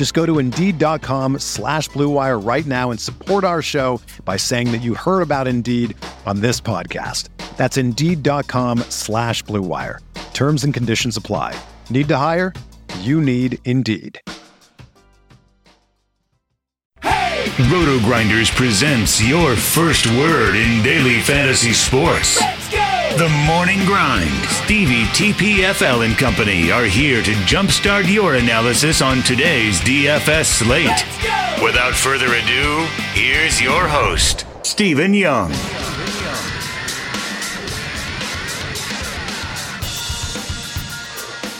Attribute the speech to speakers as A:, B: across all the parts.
A: Just go to Indeed.com slash BlueWire right now and support our show by saying that you heard about Indeed on this podcast. That's Indeed.com slash BlueWire. Terms and conditions apply. Need to hire? You need Indeed.
B: RotoGrinders presents your first word in daily fantasy sports. The Morning Grind. Stevie TPFL and company are here to jumpstart your analysis on today's DFS slate. Without further ado, here's your host, Stephen Young.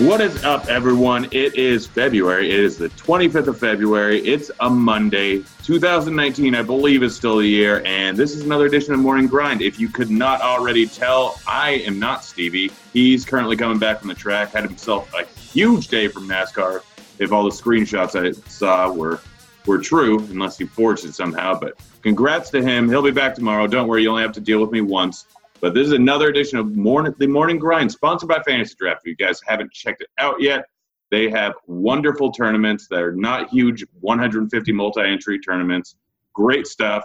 C: What is up, everyone? It is February. It is the 25th of February. It's a Monday. 2019, I believe, is still the year, and this is another edition of Morning Grind. If you could not already tell, I am not Stevie. He's currently coming back from the track, had himself a huge day from NASCAR. If all the screenshots I saw were were true, unless he forged it somehow. But congrats to him. He'll be back tomorrow. Don't worry, you only have to deal with me once. But this is another edition of morning, the Morning Grind, sponsored by Fantasy Draft. If you guys haven't checked it out yet, they have wonderful tournaments. that are not huge 150 multi-entry tournaments. Great stuff.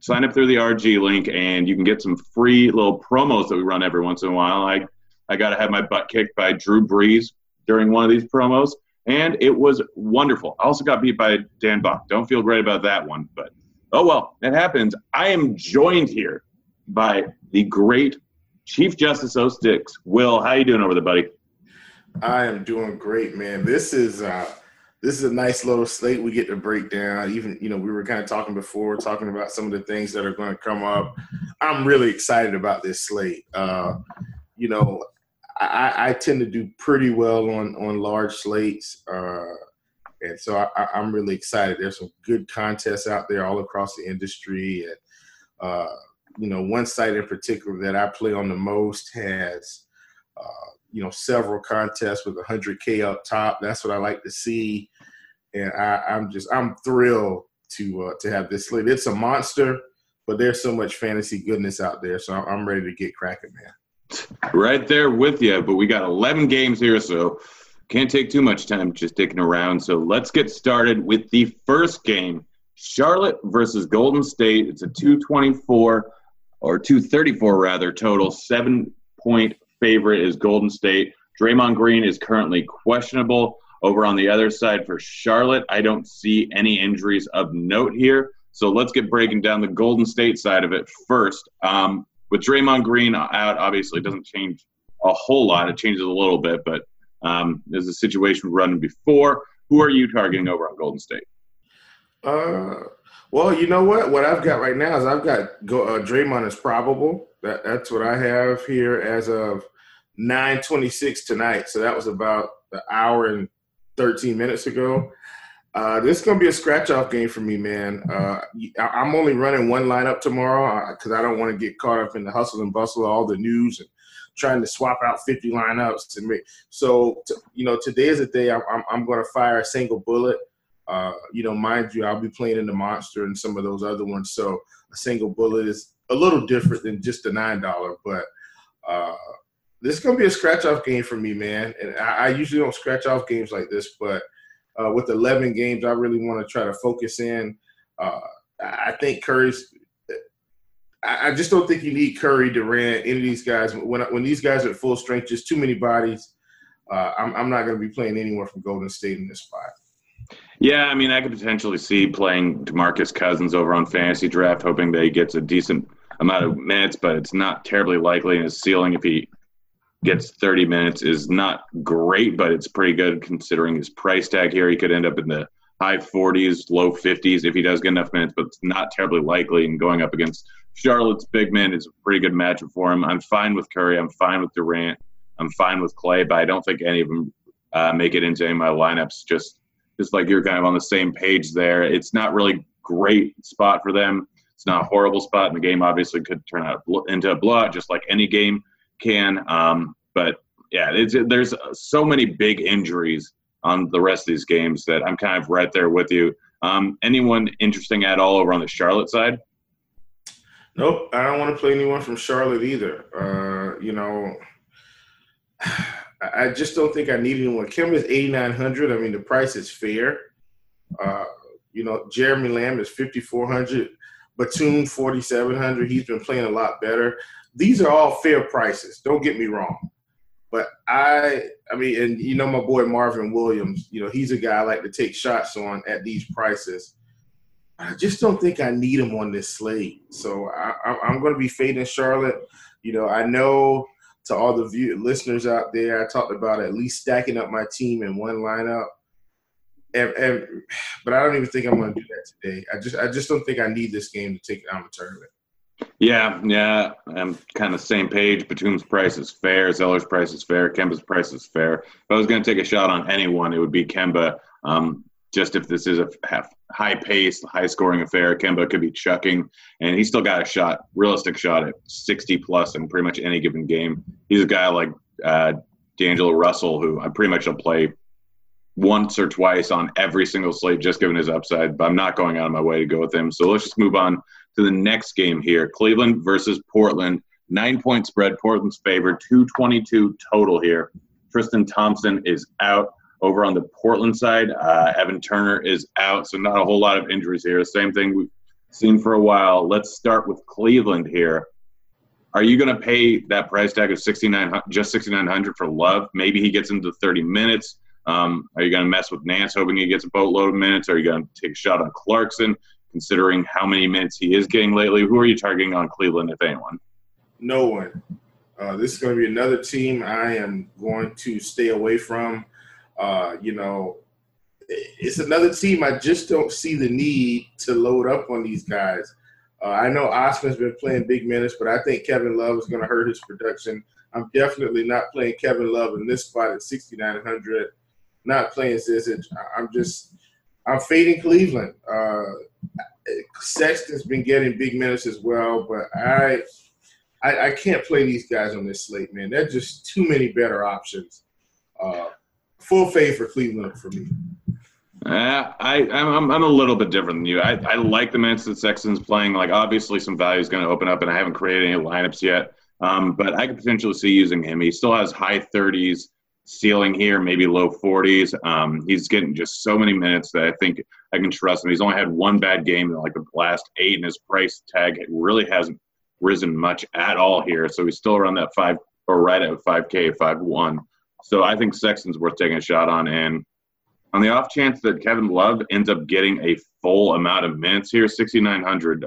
C: Sign up through the RG link, and you can get some free little promos that we run every once in a while. I I got to have my butt kicked by Drew Brees during one of these promos, and it was wonderful. I also got beat by Dan Bach. Don't feel great about that one, but oh well, it happens. I am joined here by the great Chief Justice O Sticks. Will, how you doing over there, buddy?
D: I am doing great, man. This is uh this is a nice little slate we get to break down. Even you know, we were kind of talking before, talking about some of the things that are going to come up. I'm really excited about this slate. Uh, you know, I, I tend to do pretty well on on large slates, uh, and so I, I'm really excited. There's some good contests out there all across the industry, and uh, you know, one site in particular that I play on the most has, uh, you know, several contests with 100K up top. That's what I like to see. And I, am just, I'm thrilled to uh, to have this slate. It's a monster, but there's so much fantasy goodness out there. So I'm ready to get cracking, man.
C: Right there with you. But we got 11 games here, so can't take too much time just sticking around. So let's get started with the first game. Charlotte versus Golden State. It's a 224 or 234 rather total. Seven point favorite is Golden State. Draymond Green is currently questionable. Over on the other side for Charlotte, I don't see any injuries of note here. So let's get breaking down the Golden State side of it first. Um, with Draymond Green out, obviously, doesn't change a whole lot. It changes a little bit, but um, there's a situation running before. Who are you targeting over on Golden State?
D: Uh, well, you know what? What I've got right now is I've got go, uh, Draymond is probable. That that's what I have here as of 9:26 tonight. So that was about an hour and 13 minutes ago. Uh, this is gonna be a scratch off game for me, man. Uh, I'm only running one lineup tomorrow because uh, I don't want to get caught up in the hustle and bustle of all the news and trying to swap out 50 lineups and make. So, you know, today is the day I'm, I'm, I'm going to fire a single bullet. Uh, you know, mind you, I'll be playing in the monster and some of those other ones. So a single bullet is a little different than just a nine dollar, but uh, this is gonna be a scratch off game for me, man. And I, I usually don't scratch off games like this, but uh, with 11 games, I really want to try to focus in. Uh, I think Curry's. I just don't think you need Curry, Durant, any of these guys. When when these guys are at full strength, just too many bodies. Uh, I'm, I'm not going to be playing anyone from Golden State in this spot.
C: Yeah, I mean, I could potentially see playing Demarcus Cousins over on fantasy draft, hoping that he gets a decent amount of minutes, but it's not terribly likely. And his ceiling, if he gets 30 minutes, is not great, but it's pretty good considering his price tag here. He could end up in the high 40s, low 50s if he does get enough minutes, but it's not terribly likely. And going up against Charlotte's big man is a pretty good matchup for him. I'm fine with Curry. I'm fine with Durant. I'm fine with Clay, but I don't think any of them uh, make it into any of my lineups. Just just like you're kind of on the same page there. It's not really great spot for them. It's not a horrible spot, and the game obviously could turn out into a blowout, just like any game can. Um, but yeah, there's so many big injuries on the rest of these games that I'm kind of right there with you. Um, anyone interesting at all over on the Charlotte side?
D: Nope, I don't want to play anyone from Charlotte either. Uh, you know, I just don't think I need anyone. Kim is 8,900. I mean, the price is fair. Uh, you know, Jeremy Lamb is 5,400. Batum 4,700. He's been playing a lot better. These are all fair prices. Don't get me wrong. But I, I mean, and you know my boy Marvin Williams. You know he's a guy I like to take shots on at these prices. I just don't think I need him on this slate. So I, am going to be fading Charlotte. You know, I know to all the view, listeners out there, I talked about at least stacking up my team in one lineup. And, and, but I don't even think I'm going to do that today. I just I just don't think I need this game to take it out the tournament.
C: Yeah, yeah, I'm kind of same page. Batum's price is fair. Zeller's price is fair. Kemba's price is fair. If I was going to take a shot on anyone, it would be Kemba. Um, just if this is a high paced, high scoring affair, Kemba could be chucking, and he's still got a shot, realistic shot at 60 plus in pretty much any given game. He's a guy like uh, D'Angelo Russell, who I pretty much will play once or twice on every single slate, just given his upside. But I'm not going out of my way to go with him. So let's just move on to the next game here Cleveland versus Portland. Nine point spread. Portland's favored. 222 total here. Tristan Thompson is out. Over on the Portland side, uh, Evan Turner is out. So not a whole lot of injuries here. Same thing we've seen for a while. Let's start with Cleveland here. Are you going to pay that price tag of 69 just 6900 for Love? Maybe he gets into 30 minutes. Um, are you going to mess with Nance, hoping he gets a boatload of minutes? Are you going to take a shot on Clarkson, considering how many minutes he is getting lately? Who are you targeting on Cleveland, if anyone?
D: No one. Uh, this is going to be another team I am going to stay away from. Uh, you know, it's another team I just don't see the need to load up on these guys. Uh, I know Osman's been playing big minutes, but I think Kevin Love is going to hurt his production. I'm definitely not playing Kevin Love in this spot at 6,900 not playing Zizic. I'm just I'm fading Cleveland. Uh, Sexton's been getting big minutes as well, but I, I, I can't play these guys on this slate, man. They're just too many better options. Uh, full fade for Cleveland for me.
C: Uh, I I'm, I'm a little bit different than you. I, I like the minutes that Sexton's playing. Like obviously some value is going to open up, and I haven't created any lineups yet. Um, but I could potentially see using him. He still has high 30s ceiling here, maybe low 40s. Um, he's getting just so many minutes that I think I can trust him. He's only had one bad game in like the last eight, and his price tag really hasn't risen much at all here. So he's still around that five or right at 5K, 5 1. So I think Sexton's worth taking a shot on. And on the off chance that Kevin Love ends up getting a full amount of minutes here, 6,900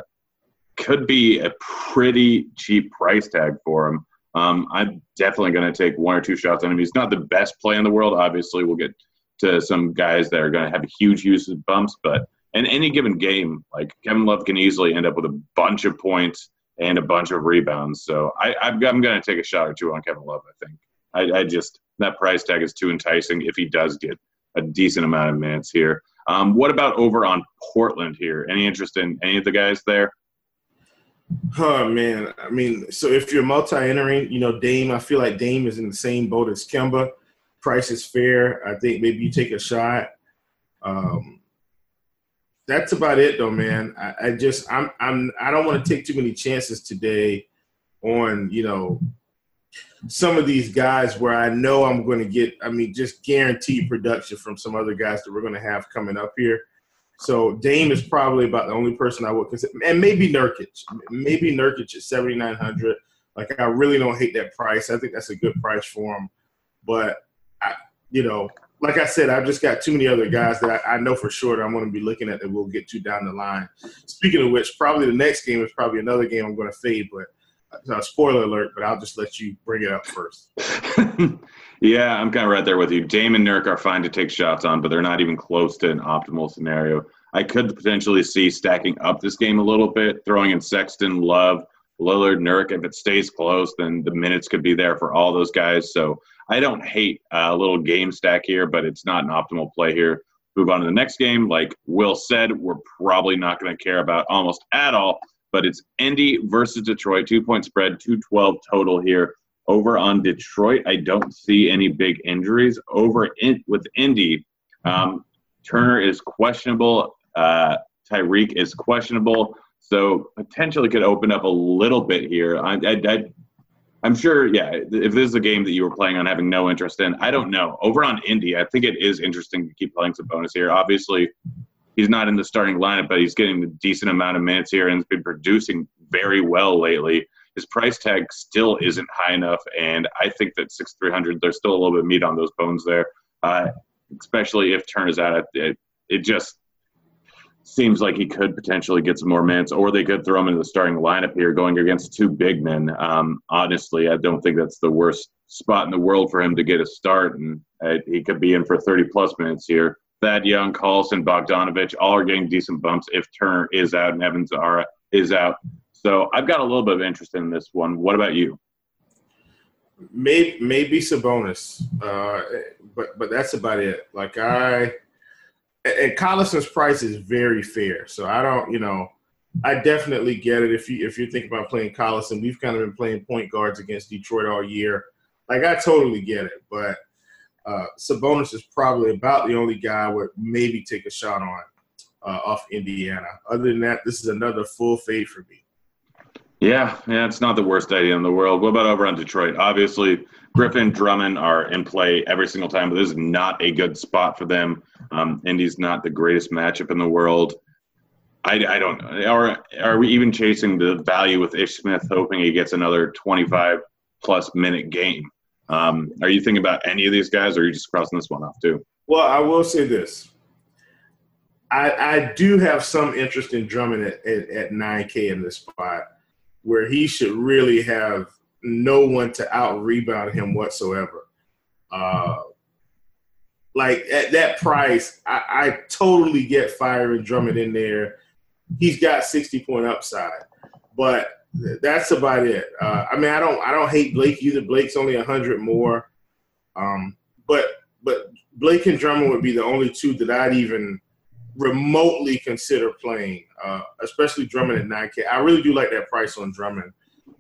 C: could be a pretty cheap price tag for him. Um, I'm definitely going to take one or two shots on him. He's not the best play in the world. Obviously, we'll get to some guys that are going to have huge usage bumps, but in any given game, like Kevin Love can easily end up with a bunch of points and a bunch of rebounds. So I, am going to take a shot or two on Kevin Love. I think I, I, just that price tag is too enticing if he does get a decent amount of minutes here. Um, what about over on Portland here? Any interest in any of the guys there?
D: Oh man, I mean, so if you're multi-entering, you know, Dame, I feel like Dame is in the same boat as Kemba. Price is fair. I think maybe you take a shot. Um, that's about it, though, man. I, I just, I'm, I'm, I don't want to take too many chances today on, you know, some of these guys where I know I'm going to get, I mean, just guaranteed production from some other guys that we're going to have coming up here. So Dame is probably about the only person I would consider, and maybe Nurkic. Maybe Nurkic at seventy nine hundred. Like I really don't hate that price. I think that's a good price for him. But I, you know, like I said, I've just got too many other guys that I, I know for sure that I'm going to be looking at that we'll get to down the line. Speaking of which, probably the next game is probably another game I'm going to fade, but uh, spoiler alert, but I'll just let you bring it up first.
C: yeah, I'm kind of right there with you. Dame and Nurk are fine to take shots on, but they're not even close to an optimal scenario. I could potentially see stacking up this game a little bit, throwing in Sexton, Love, Lillard, Nurk. If it stays close, then the minutes could be there for all those guys. So I don't hate a little game stack here, but it's not an optimal play here. Move on to the next game. Like Will said, we're probably not going to care about almost at all, but it's Indy versus Detroit. Two point spread, 212 total here. Over on Detroit, I don't see any big injuries. Over in, with Indy, um, Turner is questionable. Uh, Tyreke is questionable. So potentially could open up a little bit here. I, I, I I'm sure, yeah. If this is a game that you were playing on having no interest in, I don't know. Over on Indy, I think it is interesting to keep playing Sabonis here. Obviously, he's not in the starting lineup, but he's getting a decent amount of minutes here and has been producing very well lately. His price tag still isn't high enough, and I think that six three hundred, there's still a little bit of meat on those bones there, uh, especially if Turn is out. It, it just seems like he could potentially get some more minutes, or they could throw him into the starting lineup here, going against two big men. Um, honestly, I don't think that's the worst spot in the world for him to get a start, and uh, he could be in for 30 plus minutes here. Thad Young, Collison, Bogdanovich, all are getting decent bumps if Turner is out and Evans are is out. So I've got a little bit of interest in this one. What about you?
D: Maybe maybe Sabonis, uh, but but that's about it. Like I and Collison's price is very fair. So I don't, you know, I definitely get it. If you if you're thinking about playing Collison, we've kind of been playing point guards against Detroit all year. Like I totally get it, but uh, Sabonis is probably about the only guy I would maybe take a shot on uh, off Indiana. Other than that, this is another full fade for me.
C: Yeah, yeah, it's not the worst idea in the world. What about over on Detroit? Obviously, Griffin, Drummond are in play every single time, but this is not a good spot for them. Um, Indy's not the greatest matchup in the world. I, I don't know. Are, are we even chasing the value with Ish Smith, hoping he gets another 25 plus minute game? Um, are you thinking about any of these guys, or are you just crossing this one off too?
D: Well, I will say this. I, I do have some interest in Drummond at, at, at 9K in this spot where he should really have no one to out rebound him whatsoever. Uh, like at that price, I, I totally get firing Drummond in there. He's got 60 point upside, but that's about it. Uh, I mean, I don't I don't hate Blake either. Blake's only 100 more, um, but but Blake and Drummond would be the only two that I'd even remotely consider playing, uh, especially Drummond at 9K. I really do like that price on Drummond.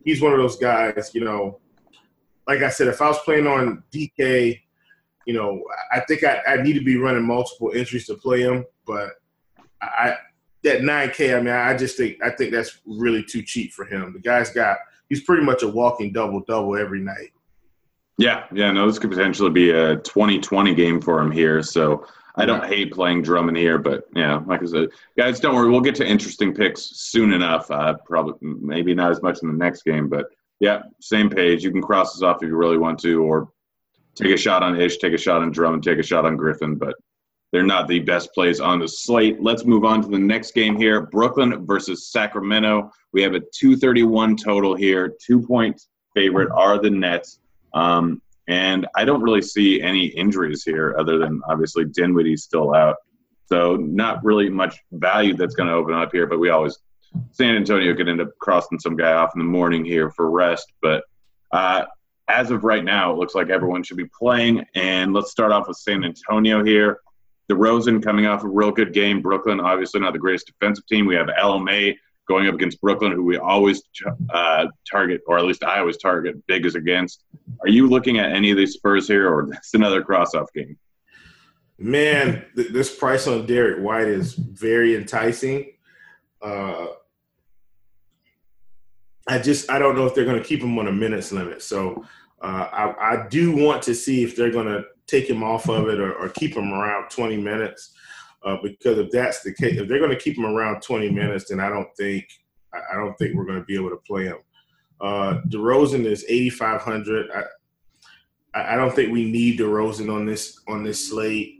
D: He's one of those guys, you know, like I said, if I was playing on DK, you know, I think I, I need to be running multiple entries to play him, but I that 9K, I mean, I just think I think that's really too cheap for him. The guy's got he's pretty much a walking double double every night.
C: Yeah, yeah, no, this could potentially be a 2020 game for him here. So I don't hate playing Drummond here, but yeah, like I said, guys, don't worry. We'll get to interesting picks soon enough. Uh, probably, maybe not as much in the next game, but yeah, same page. You can cross this off if you really want to, or take a shot on Ish, take a shot on Drummond, take a shot on Griffin, but they're not the best plays on the slate. Let's move on to the next game here Brooklyn versus Sacramento. We have a 231 total here. Two point favorite are the Nets. Um, and I don't really see any injuries here other than obviously Dinwiddie's still out. So not really much value that's going to open up here, but we always San Antonio could end up crossing some guy off in the morning here for rest. But uh, as of right now, it looks like everyone should be playing. And let's start off with San Antonio here. DeRozan coming off a real good game. Brooklyn, obviously not the greatest defensive team. We have LMA going up against Brooklyn, who we always uh, target, or at least I always target big as against. Are you looking at any of these Spurs here, or it's another cross-off game?
D: Man, th- this price on Derrick White is very enticing. Uh, I just I don't know if they're going to keep him on a minutes limit. So uh, I, I, do want to see if they're going to take him off of it or, or keep him around 20 minutes. Uh, because if that's the case, if they're going to keep him around 20 minutes, then I don't think I don't think we're going to be able to play him. Uh, DeRozan is 8,500. I, I don't think we need DeRozan on this on this slate.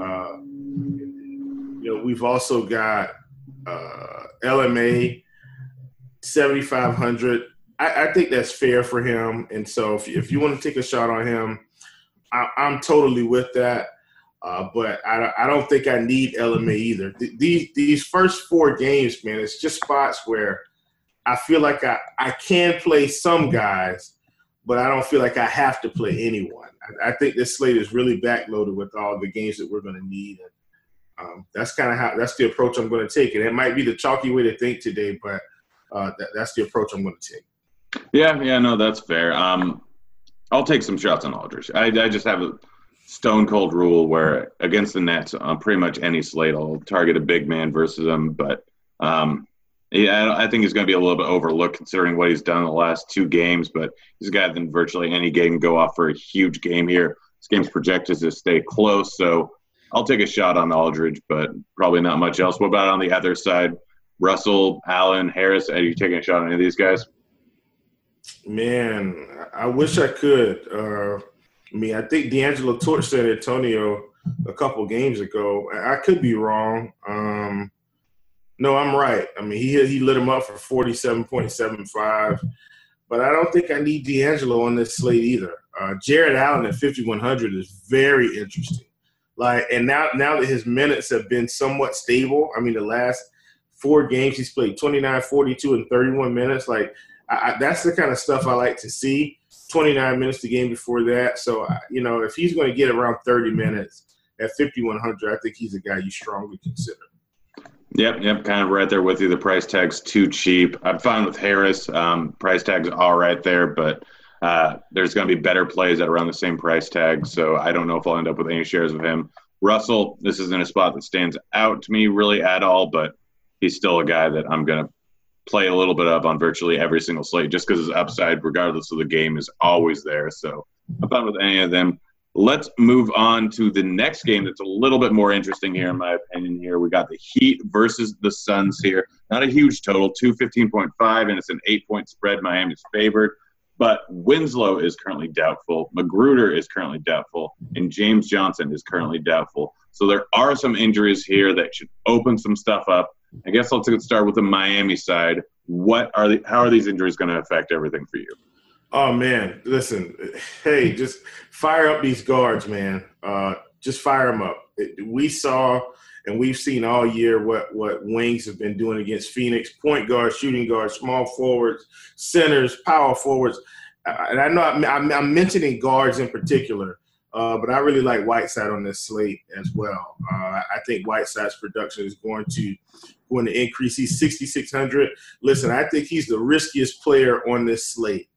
D: Uh, you know, we've also got uh, LMA seventy five hundred. I, I, think that's fair for him, and so if, if you want to take a shot on him, I, am totally with that. Uh, but I, I don't think I need LMA either. these these first four games, man, it's just spots where I feel like I, I can play some guys, but I don't feel like I have to play anyone. I, I think this slate is really backloaded with all the games that we're going to need, and um, that's kind of how that's the approach I'm going to take. And it might be the chalky way to think today, but uh, that, that's the approach I'm going to take.
C: Yeah, yeah, no, that's fair. Um, I'll take some shots on Aldridge. I, I just have a stone cold rule where against the Nets on pretty much any slate, I'll target a big man versus them. But um, yeah, I think he's going to be a little bit overlooked considering what he's done in the last two games. But he's a guy that in virtually any game go off for a huge game here. This game's projected to stay close, so I'll take a shot on Aldridge, but probably not much else. What about on the other side? Russell, Allen, Harris. Are you taking a shot on any of these guys?
D: Man, I wish I could. Uh, I mean, I think D'Angelo torched San Antonio a couple games ago. I could be wrong. Um, no, I'm right. I mean, he he lit him up for 47.75, but I don't think I need D'Angelo on this slate either. Uh, Jarrett Allen at 5100 is very interesting. Like, and now now that his minutes have been somewhat stable, I mean, the last four games he's played 29, 42, and 31 minutes. Like, I, that's the kind of stuff I like to see. 29 minutes the game before that. So, you know, if he's going to get around 30 minutes at 5,100, I think he's a guy you strongly consider.
C: Yep, yep, kind of right there with you. The price tag's too cheap. I'm fine with Harris. Um, price tag's all right there, but uh, there's going to be better plays at around the same price tag. So I don't know if I'll end up with any shares of him. Russell, this isn't a spot that stands out to me really at all, but he's still a guy that I'm going to play a little bit of on virtually every single slate just because his upside, regardless of the game, is always there. So I'm fine with any of them. Let's move on to the next game that's a little bit more interesting here, in my opinion. Here we got the Heat versus the Suns here. Not a huge total, 215.5, and it's an eight point spread. Miami's favored. But Winslow is currently doubtful. McGruder is currently doubtful. And James Johnson is currently doubtful. So there are some injuries here that should open some stuff up. I guess let's start with the Miami side. What are the, how are these injuries going to affect everything for you?
D: Oh man, listen, hey, just fire up these guards, man. Uh, just fire them up. We saw and we've seen all year what what wings have been doing against Phoenix: point guards, shooting guards, small forwards, centers, power forwards. And I know I'm, I'm mentioning guards in particular, uh, but I really like Whiteside on this slate as well. Uh, I think Whiteside's production is going to going to increase. He's 6,600. Listen, I think he's the riskiest player on this slate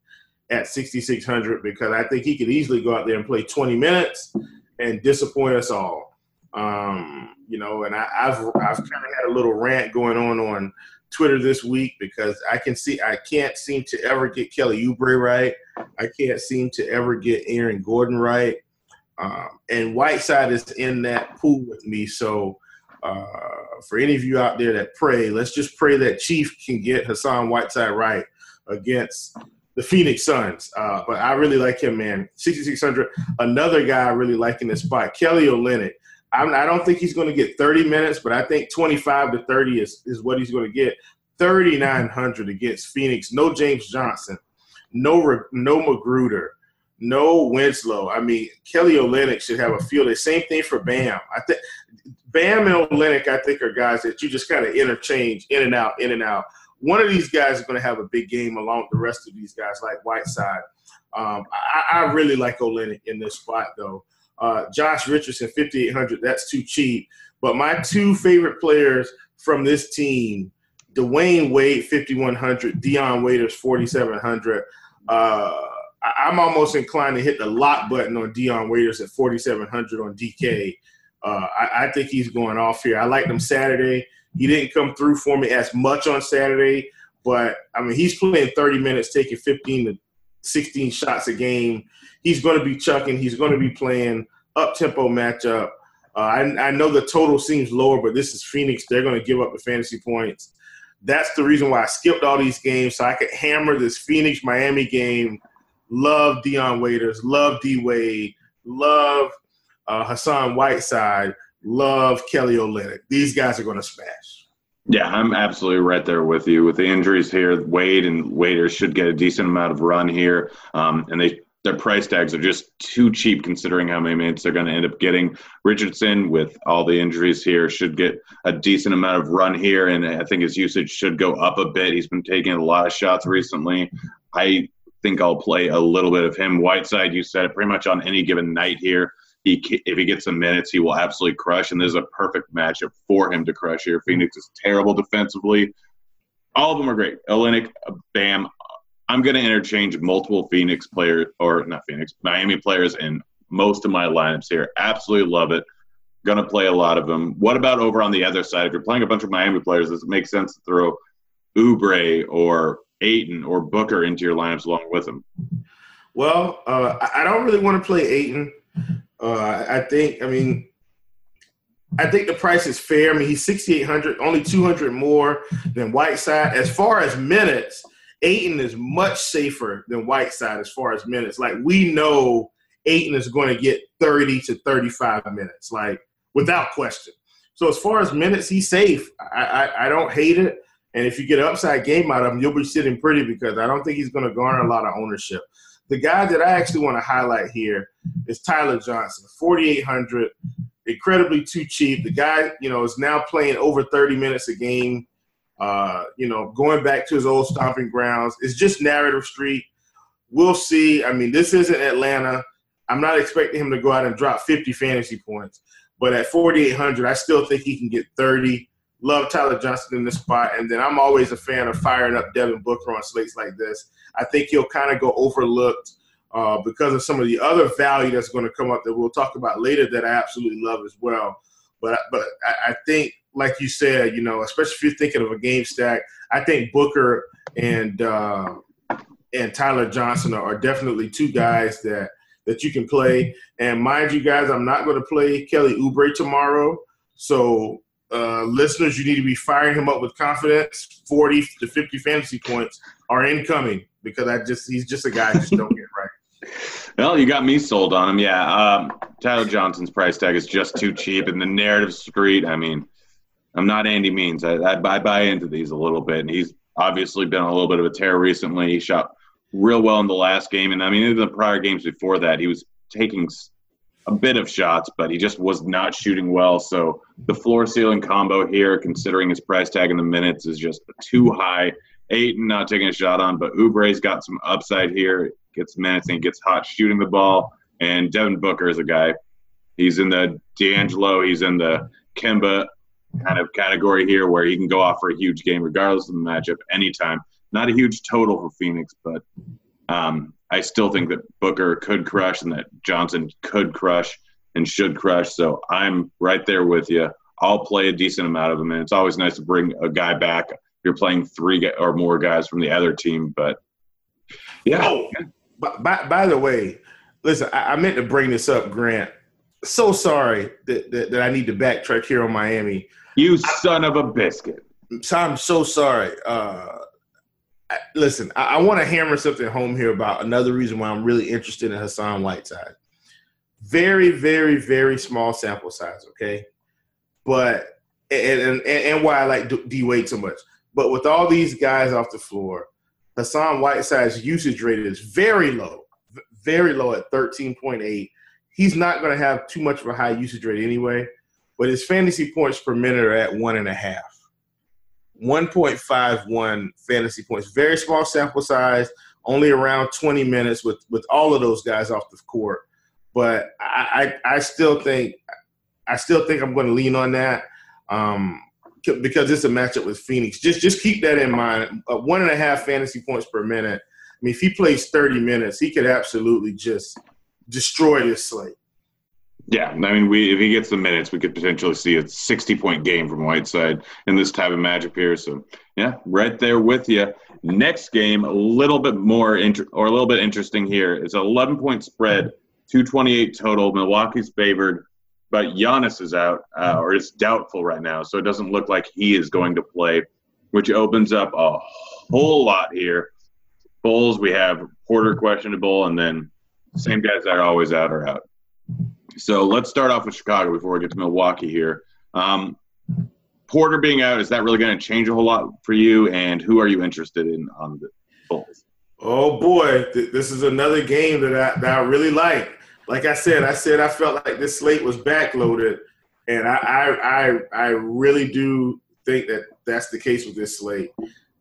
D: at 6,600 because I think he could easily go out there and play 20 minutes and disappoint us all. Um, you know, and I, have I've kind of had a little rant going on on Twitter this week because I can see I can't seem to ever get Kelly Oubre right. I can't seem to ever get Aaron Gordon right. Um, and Whiteside is in that pool with me. So uh, for any of you out there that pray, let's just pray that Chief can get Hassan Whiteside right against the Phoenix Suns. Uh, but I really like him, man. 6,600. Another guy I really like in this spot, Kelly Olynyk. I'm, I do not think he's going to get 30 minutes, but I think 25 to 30 is, is what he's going to get. 3,900 against Phoenix. No James Johnson. No no McGruder no Winslow. I mean, Kelly Olynyk should have a field The Same thing for Bam. I think Bam and Olynyk, I think, are guys that you just kind of interchange in and out, in and out. One of these guys is going to have a big game along with the rest of these guys, like Whiteside. Um, I, I, really like Olynyk in this spot, though. Uh, Josh Richardson, 5,800, that's too cheap. But my two favorite players from this team, Dwyane Wade, 5,100, Dion Waiters, 4,700. Uh, I'm almost inclined to hit the lock button on Dion Waiters at 4,700 on DK. Uh, I, I, think he's going off here. I liked him Saturday. He didn't come through for me as much on Saturday, but I mean, he's playing 30 minutes, taking 15 to 16 shots a game. He's going to be chucking. He's going to be playing up tempo matchup. Uh, I, I know the total seems lower, but this is Phoenix. They're going to give up the fantasy points. That's the reason why I skipped all these games so I could hammer this Phoenix Miami game love Dion Waiters, love D Wade, love uh, Hassan Whiteside, love Kelly Olynyk. These guys are going to smash.
C: Yeah, I'm absolutely right there with you. With the injuries here, Wade and Waiters should get a decent amount of run here, um, and they their price tags are just too cheap considering how many minutes they're going to end up getting. Richardson, with all the injuries here, should get a decent amount of run here, and I think his usage should go up a bit. He's been taking a lot of shots recently. I think I'll play a little bit of him. Whiteside, you said it pretty much on any given night here. He, if he gets some minutes, he will absolutely crush, and this is a perfect matchup for him to crush here. Phoenix is terrible defensively. All of them are great. Olynyk, Bam. I'm going to interchange multiple Phoenix players, or not Phoenix, Miami players in most of my lineups here. Absolutely love it. Going to play a lot of them. What about over on the other side? If you're playing a bunch of Miami players, does it make sense to throw Oubre or Ayton or Booker into your lineups along with him?
D: Well, uh, I don't really want to play Ayton. Uh, I think, I mean, I think the price is fair. I mean, he's 6,800, only 200 more than Whiteside. As far as minutes, Ayton is much safer than Whiteside as far as minutes. Like, we know Ayton is going to get 30 to 35 minutes, like, without question. So, as far as minutes, he's safe. I, I, I don't hate it. And if you get an upside game out of him, you'll be sitting pretty because I don't think he's going to garner a lot of ownership. The guy that I actually want to highlight here is Tyler Johnson, 4,800, incredibly too cheap. The guy, you know, is now playing over 30 minutes a game. Uh, you know, going back to his old stomping grounds. It's just narrative street. We'll see. I mean, this isn't Atlanta. I'm not expecting him to go out and drop 50 fantasy points, but at 4,800, I still think he can get 30. Love Tyler Johnson in this spot, and then I'm always a fan of firing up Devin Booker on slates like this. I think he'll kind of go overlooked uh, because of some of the other value that's going to come up that we'll talk about later that I absolutely love as well. But but I, I think, like you said, you know, especially if you're thinking of a game stack, I think Booker and uh, and Tyler Johnson are definitely two guys that that you can play. And mind you, guys, I'm not going to play Kelly Oubre tomorrow, so uh, listeners, you need to be firing him up with confidence. 40 to 50 fantasy points are incoming because I just he's just a guy I just don't get right.
C: Well, you got me sold on him. Yeah, um, Tyler Johnson's price tag is just too cheap, and the narrative street. I mean, I'm not Andy Means. I, I, I buy into these a little bit, and he's obviously been a little bit of a tear recently. He shot real well in the last game, and I mean, in the prior games before that, he was taking a bit of shots, but he just was not shooting well. So the floor ceiling combo here, considering his price tag in the minutes, is just too high. Ayton not taking a shot on, but Oubre's got some upside here. Gets minutes and gets hot shooting the ball. And Devin Booker is a guy. He's in the D'Angelo, he's in the Kemba kind of category here where he can go off for a huge game regardless of the matchup anytime. Not a huge total for Phoenix, but um, I still think that Booker could crush and that Johnson could crush and should crush. So I'm right there with you. I'll play a decent amount of them, and it's always nice to bring a guy back. You're playing three or more guys from the other team, but yeah. Oh,
D: by, by the way, listen, I, I, meant to bring this up, Grant. So sorry that, that, that I need to backtrack here on Miami.
C: You son I, of a biscuit.
D: I'm so sorry. Uh, listen, I, I want to hammer something home here about another reason why I'm really interested in Hassan Whiteside. Very, very, very small sample size, okay? But and and, and why I like D Wade so much. But with all these guys off the floor, Hassan Whiteside's usage rate is very low, very low at 13.8. He's not going to have too much of a high usage rate anyway, but his fantasy points per minute are at one and a half. 1.51 fantasy points. Very small sample size, only around 20 minutes with with all of those guys off the court. But I I, I still think I still think I'm going to lean on that um, because it's a matchup with Phoenix. Just just keep that in mind. Uh, one and a half fantasy points per minute. I mean, if he plays 30 minutes, he could absolutely just destroy this slate.
C: Yeah, I mean, we if he gets the minutes, we could potentially see a 60 point game from Whiteside in this type of Magic here. So, yeah, right there with you. Next game, a little bit more inter- or a little bit interesting here. It's an 11 point spread, 228 total. Milwaukee's favored, but Giannis is out uh, or is doubtful right now, so it doesn't look like he is going to play, which opens up a whole lot here. Bulls, we have Porter questionable, and then same guys that are always out are out. So let's start off with Chicago before we get to Milwaukee here. Um, Porter being out, is that really going to change a whole lot for you? And who are you interested in on the Bulls?
D: Oh boy, this is another game that I, that I really like. Like I said, I said I felt like this slate was backloaded, and I I I, I really do think that that's the case with this slate.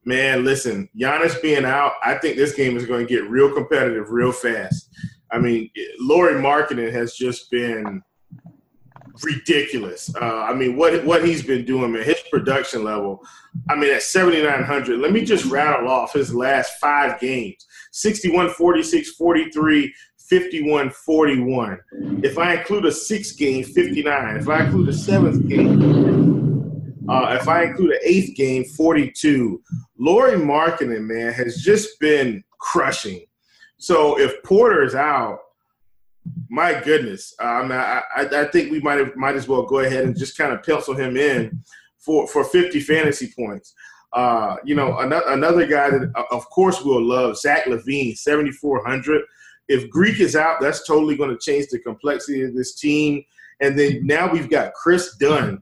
D: Man, listen, Giannis being out, I think this game is going to get real competitive real fast. I mean, Lauri Markkanen has just been ridiculous. Uh, I mean, what what he's been doing, man, his production level. I mean, at 7,900, let me just rattle off his last five games 61, 46, 43, 51, 41. If I include a sixth game, 59. If I include a seventh game, uh, if I include an eighth game, 42. Lauri Markkanen, man, has just been crushing. So if Porter is out, my goodness, um, I, I, think we might have, might as well go ahead and just kind of pencil him in for for 50 fantasy points. Uh, you know, another, another guy that of course we'll love, Zach LaVine, 7,400. If Greek is out, that's totally going to change the complexity of this team. And then now we've got Kris Dunn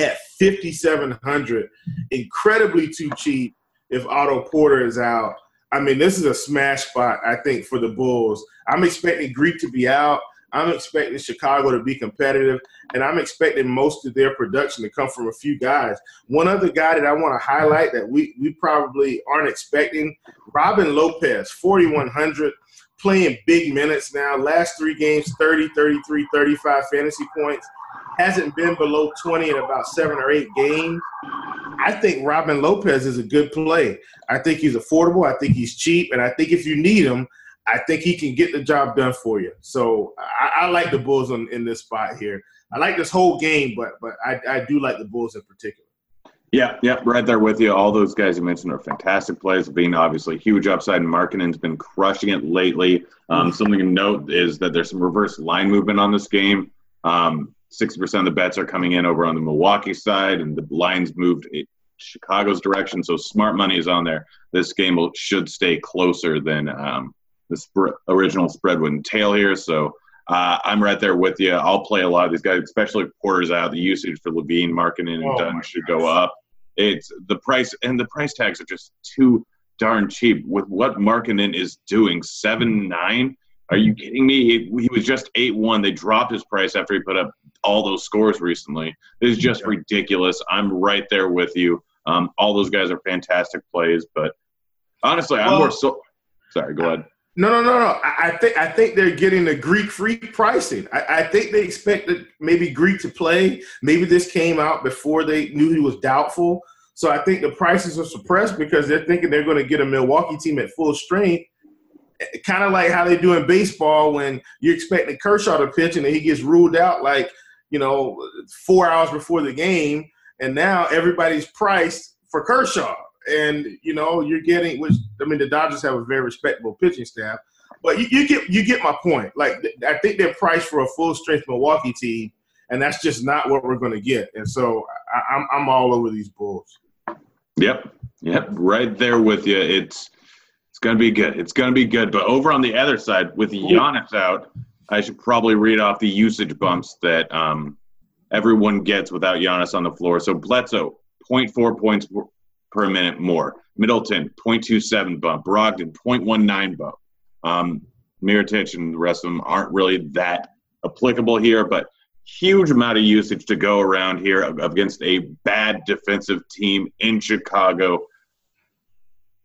D: at 5,700, incredibly too cheap if Otto Porter is out. I mean, this is a smash spot, I think, for the Bulls. I'm expecting Greek to be out. I'm expecting Chicago to be competitive, and I'm expecting most of their production to come from a few guys. One other guy that I want to highlight that we, we probably aren't expecting Robin Lopez, 4,100, playing big minutes now. Last three games, 30, 33, 35 fantasy points. Hasn't been below 20 in about seven or eight games. I think Robin Lopez is a good play. I think he's affordable. I think he's cheap. And I think if you need him, I think he can get the job done for you. So I, I like the Bulls on, in this spot here. I like this whole game, but but I, I do like the Bulls in particular.
C: Yeah, yeah, right there with you. All those guys you mentioned are fantastic plays. Being obviously huge upside, and Markkanen's been crushing it lately. Um, mm-hmm. something to note is that there's some reverse line movement on this game. Um, 60% of the bets are coming in over on the Milwaukee side, and the lines moved Chicago's direction. So smart money is on there. This game will, should stay closer than um, the sp- original spread would entail here. So uh, I'm right there with you. I'll play a lot of these guys, especially Porter's out. The usage for LaVine, Markkanen, and oh Dunn should gosh. go up. It's the price, and the price tags are just too darn cheap with what Markkanen is doing. Seven nine. Are you kidding me? He, he was just eight one. They dropped his price after he put up all those scores recently. Is just ridiculous. I'm right there with you. Um, all those guys are fantastic plays, but honestly, I'm more so. Sorry, go ahead.
D: No, no, no, no. I, think I think they're getting the Greek Freak pricing. I, I, think they expected maybe Greek to play. Maybe this came out before they knew he was doubtful. So I think the prices are suppressed because they're thinking they're going to get a Milwaukee team at full strength. Kind of like how they do in baseball when you're expecting Kershaw to pitch and he gets ruled out like you know four hours before the game, and now everybody's priced for Kershaw and you know you're getting which I mean the Dodgers have a very respectable pitching staff, but you, you get you get my point. Like I think they're priced for a full strength Milwaukee team, and that's just not what we're going to get. And so I, I'm I'm all over these Bulls.
C: Yep, yep, right there with you. It's it's going to be good. It's going to be good. But over on the other side, with Giannis out, I should probably read off the usage bumps that um, everyone gets without Giannis on the floor. So Bledsoe, 0.4 points per minute more. Middleton, 0.27 bump. Brogdon, 0.19 bump. Um, Mirotic and the rest of them aren't really that applicable here, but huge amount of usage to go around here against a bad defensive team in Chicago.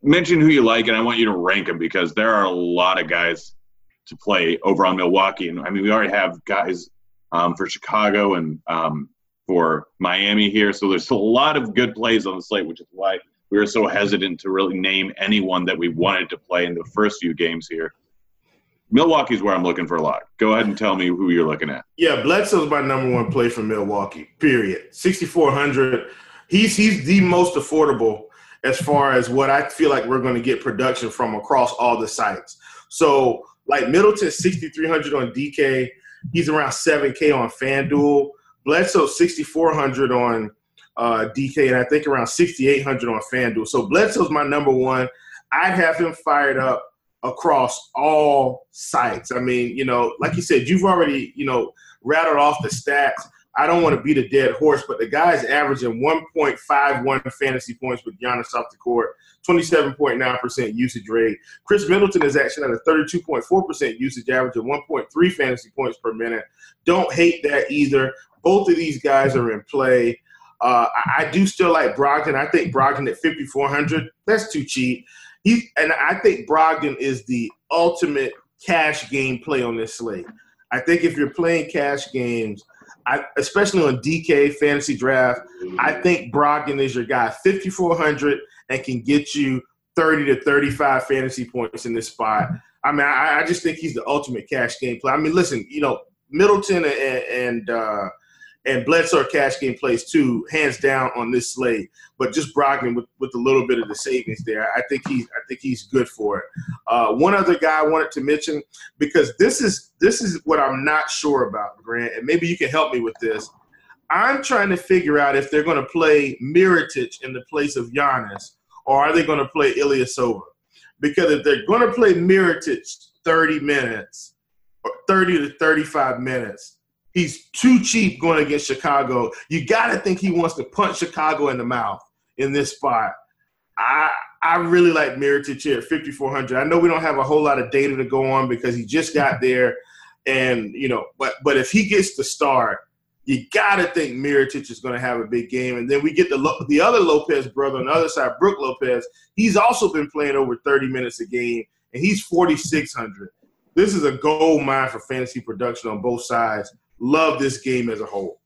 C: Mention who you like, and I want you to rank them because there are a lot of guys to play over on Milwaukee. And I mean, we already have guys um, for Chicago and um, for Miami here. So there's a lot of good plays on the slate, which is why we were so hesitant to really name anyone that we wanted to play in the first few games here. Milwaukee's where I'm looking for a lot. Go ahead and tell me who you're looking at.
D: Yeah, Bledsoe's my number one play for Milwaukee. Period. 6,400. He's he's the most affordable as far as what I feel like we're going to get production from across all the sites. So like Middleton, 6,300 on DK. He's around 7K on FanDuel. Bledsoe 6,400 on uh, DK, and I think around 6,800 on FanDuel. So Bledsoe's my number one. I'd have him fired up across all sites. I mean, you know, like you said, you've already, you know, rattled off the stats. I don't want to beat a dead horse, but the guy's averaging 1.51 fantasy points with Giannis off the court, 27.9% usage rate. Khris Middleton is actually at a 32.4% usage average of 1.3 fantasy points per minute. Don't hate that either. Both of these guys are in play. Uh, I, I, do still like Brogdon. I think Brogdon at 5,400, that's too cheap. He, and I think Brogdon is the ultimate cash game play on this slate. I think if you're playing cash games, I, especially on DK fantasy draft, I think Brogdon is your guy. 5,400 and can get you 30 to 35 fantasy points in this spot. I mean, I, I just think he's the ultimate cash game play. I mean, listen, you know, Middleton and, and uh, and Bledsoe cash game plays too, hands down on this slate. But just Brogdon with, with a little bit of the savings there, I think he's I think he's good for it. Uh, one other guy I wanted to mention because this is this is what I'm not sure about, Grant, and maybe you can help me with this. I'm trying to figure out if they're going to play Mirotic in the place of Giannis, or are they going to play Ilyasova? Because if they're going to play Mirotic 30 minutes, or 30 to 35 minutes, He's too cheap going against Chicago. You got to think he wants to punch Chicago in the mouth in this spot. I I really like Mirotic here at 5400. I know we don't have a whole lot of data to go on because he just got there, and you know, but but if he gets the start, you got to think Mirotic is going to have a big game. And then we get the the other Lopez brother on the other side, Brook Lopez. He's also been playing over 30 minutes a game, and he's 4600. This is a gold mine for fantasy production on both sides love this game as a whole.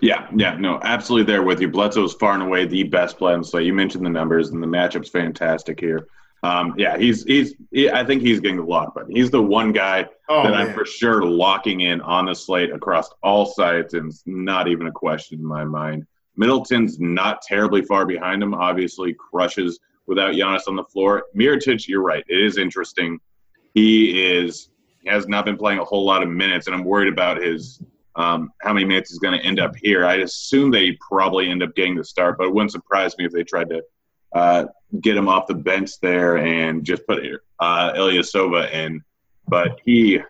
C: Yeah, yeah, no, absolutely there with you. Bledsoe is far and away the best play on the slate. You mentioned the numbers, and the matchup's fantastic here. Um, yeah, he's he's. He, I think he's getting the lock button. He's the one guy oh, that man. I'm for sure locking in on the slate across all sites, and it's not even a question in my mind. Middleton's not terribly far behind him. Obviously, crushes without Giannis on the floor. Mirotic, you're right. It is interesting. He is he has not been playing a whole lot of minutes, and I'm worried about his um, how many minutes he's going to end up here. I assume they probably end up getting the start, but it wouldn't surprise me if they tried to uh, get him off the bench there and just put uh, Ilyasova in. But he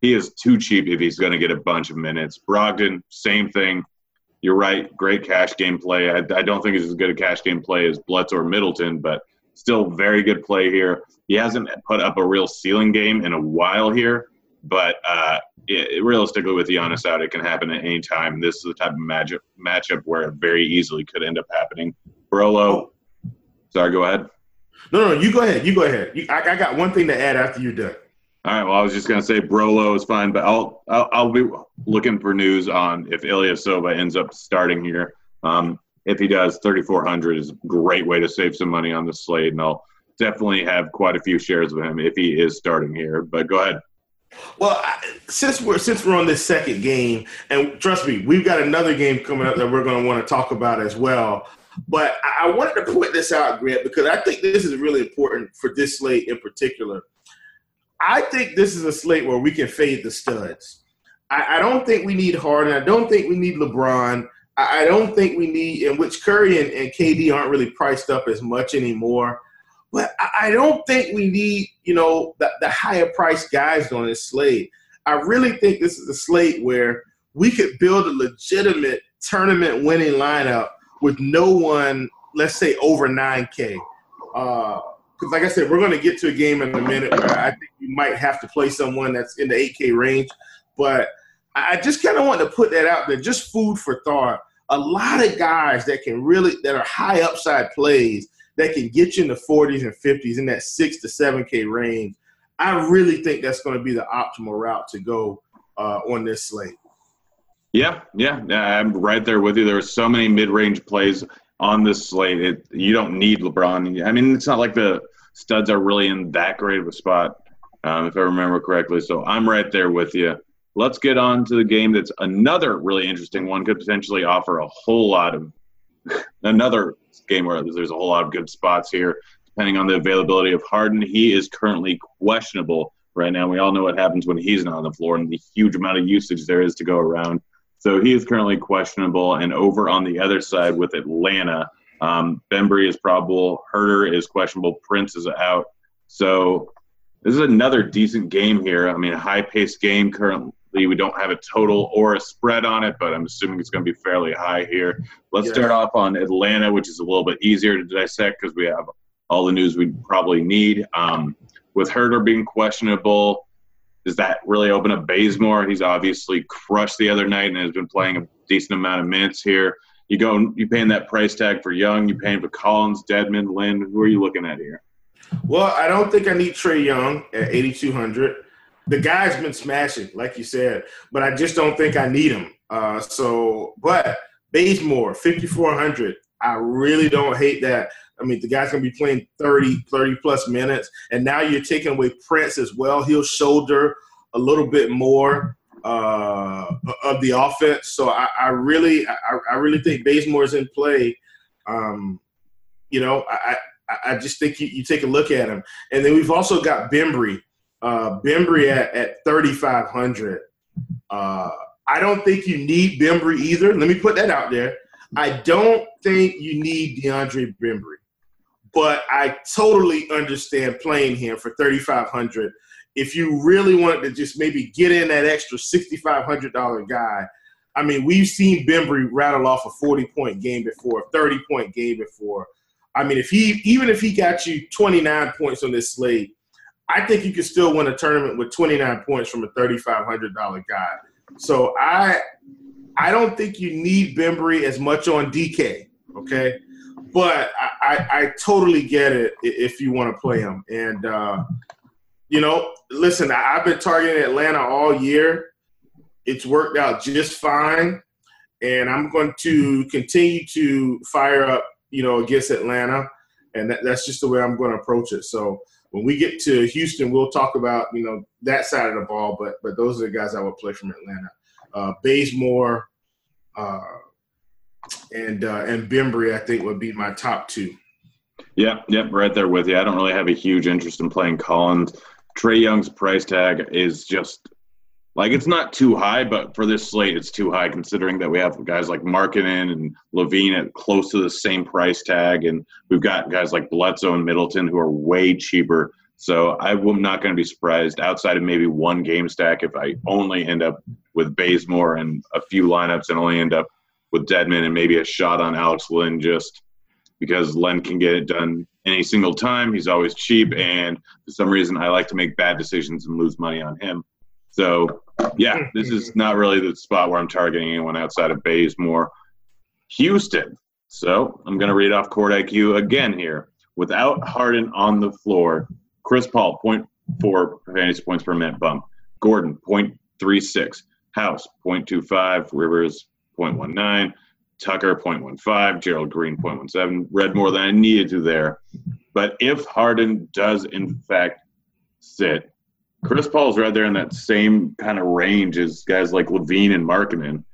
C: he is too cheap if he's going to get a bunch of minutes. Brogdon, same thing. You're right. Great cash game play. I, I don't think it's as good a cash game play as Bledsoe or Middleton, but still very good play here. He hasn't put up a real ceiling game in a while here, but uh, it, realistically, with Giannis out, it can happen at any time. This is the type of matchup matchup where it very easily could end up happening. Brolo, sorry, go ahead.
D: No, no, you go ahead. You go ahead. You, I, I, got one thing to add after you're done.
C: All right. Well, I was just gonna say Brolo is fine, but I'll I'll, I'll be looking for news on if Ilyasova ends up starting here. Um, if he does, 3,400 is a great way to save some money on the slate, and I'll definitely have quite a few shares of him if he is starting here. But go ahead.
D: Well, since we're since we're on this second game, and trust me, we've got another game coming up that we're going to want to talk about as well. But I wanted to point this out, Grant, because I think this is really important for this slate in particular. I think this is a slate where we can fade the studs. I, I don't think we need Harden. I don't think we need LeBron. I, I don't think we need, in which Curry and, and KD aren't really priced up as much anymore. But I don't think we need, you know, the, the higher priced guys on this slate. I really think this is a slate where we could build a legitimate tournament winning lineup with no one, let's say, over 9K. Because, uh, like I said, we're going to get to a game in a minute where I think you might have to play someone that's in the 8K range. But I just kind of want to put that out there, just food for thought. A lot of guys that can really, that are high upside plays that can get you in the 40s and 50s in that six to 7K range, I really think that's going to be the optimal route to go uh, on this slate.
C: Yeah, yeah, I'm right there with you. There are so many mid-range plays on this slate. It, you don't need LeBron. I mean, it's not like the studs are really in that great of a spot, um, if I remember correctly. So I'm right there with you. Let's get on to the game that's another really interesting one. Could potentially offer a whole lot of another game where there's a whole lot of good spots here, depending on the availability of Harden. He is currently questionable right now. We all know what happens when he's not on the floor and the huge amount of usage there is to go around. So he is currently questionable. And over on the other side with Atlanta, um, Bembry is probable, Huerter is questionable, Prince is out. So this is another decent game here. I mean, a high paced game currently. We don't have a total or a spread on it, but I'm assuming it's going to be fairly high here. Let's start off on Atlanta, which is a little bit easier to dissect because we have all the news we probably need. Um, with Huerter being questionable, does that really open up Bazemore? He's obviously crushed the other night and has been playing a decent amount of minutes here. You go, you paying that price tag for Young, you paying for Collins, Dedmon, Len. Who are you looking at here?
D: Well, I don't think I need Trae Young at 8,200. The guy's been smashing, like you said, but I just don't think I need him. Uh, so, but Bazemore, 5,400. I really don't hate that. I mean, the guy's going to be playing 30, 30 plus minutes. And now you're taking away Prince as well. He'll shoulder a little bit more uh, of the offense. So I, I really, I, I, really think Bazemore is in play. Um, you know, I, I just think you, you, take a look at him. And then we've also got Bembry. Uh, Bembry at, at 3,500. Uh, I don't think you need Bembry either. Let me put that out there. I don't think you need DeAndre Bembry, but I totally understand playing him for 3,500. If you really wanted to just maybe get in that extra $6,500 guy, I mean, we've seen Bembry rattle off a 40 point game before, a 30 point game before. I mean, if he even if he got you 29 points on this slate, I think you can still win a tournament with 29 points from a $3,500 guy. So I I don't think you need Bembry as much on DK, okay? But I, I, I totally get it if you want to play him. And, uh, you know, listen, I've been targeting Atlanta all year. It's worked out just fine. And I'm going to continue to fire up, you know, against Atlanta. And that, that's just the way I'm going to approach it. So when we get to Houston, we'll talk about, you know, that side of the ball. But but those are the guys I would play from Atlanta uh, Bazemore, uh, and uh, and Bembry, I think would be my top two.
C: Yep, yep, right there with you. I don't really have a huge interest in playing Collins. Trae Young's price tag is just like it's not too high, but for this slate, it's too high considering that we have guys like Markkanen and LaVine at close to the same price tag, and we've got guys like Bledsoe and Middleton who are way cheaper. So I'm not going to be surprised outside of maybe one game stack if I only end up with Bazemore and a few lineups and only end up with Dedmon and maybe a shot on Alex Len just because Len can get it done any single time. He's always cheap, and for some reason, I like to make bad decisions and lose money on him. So, yeah, mm-hmm. this is not really the spot where I'm targeting anyone outside of Bazemore. Houston. So I'm going to read off court IQ again here. Without Harden on the floor, Chris Paul, 0.4 fantasy points per minute bump. Gordon, 0.36. House, 0.25. Rivers, 0.19. Tucker, 0.15. Gerald Green, 0.17. Read more than I needed to there. But if Harden does, in fact, sit, Chris Paul's right there in that same kind of range as guys like LaVine and Markkanen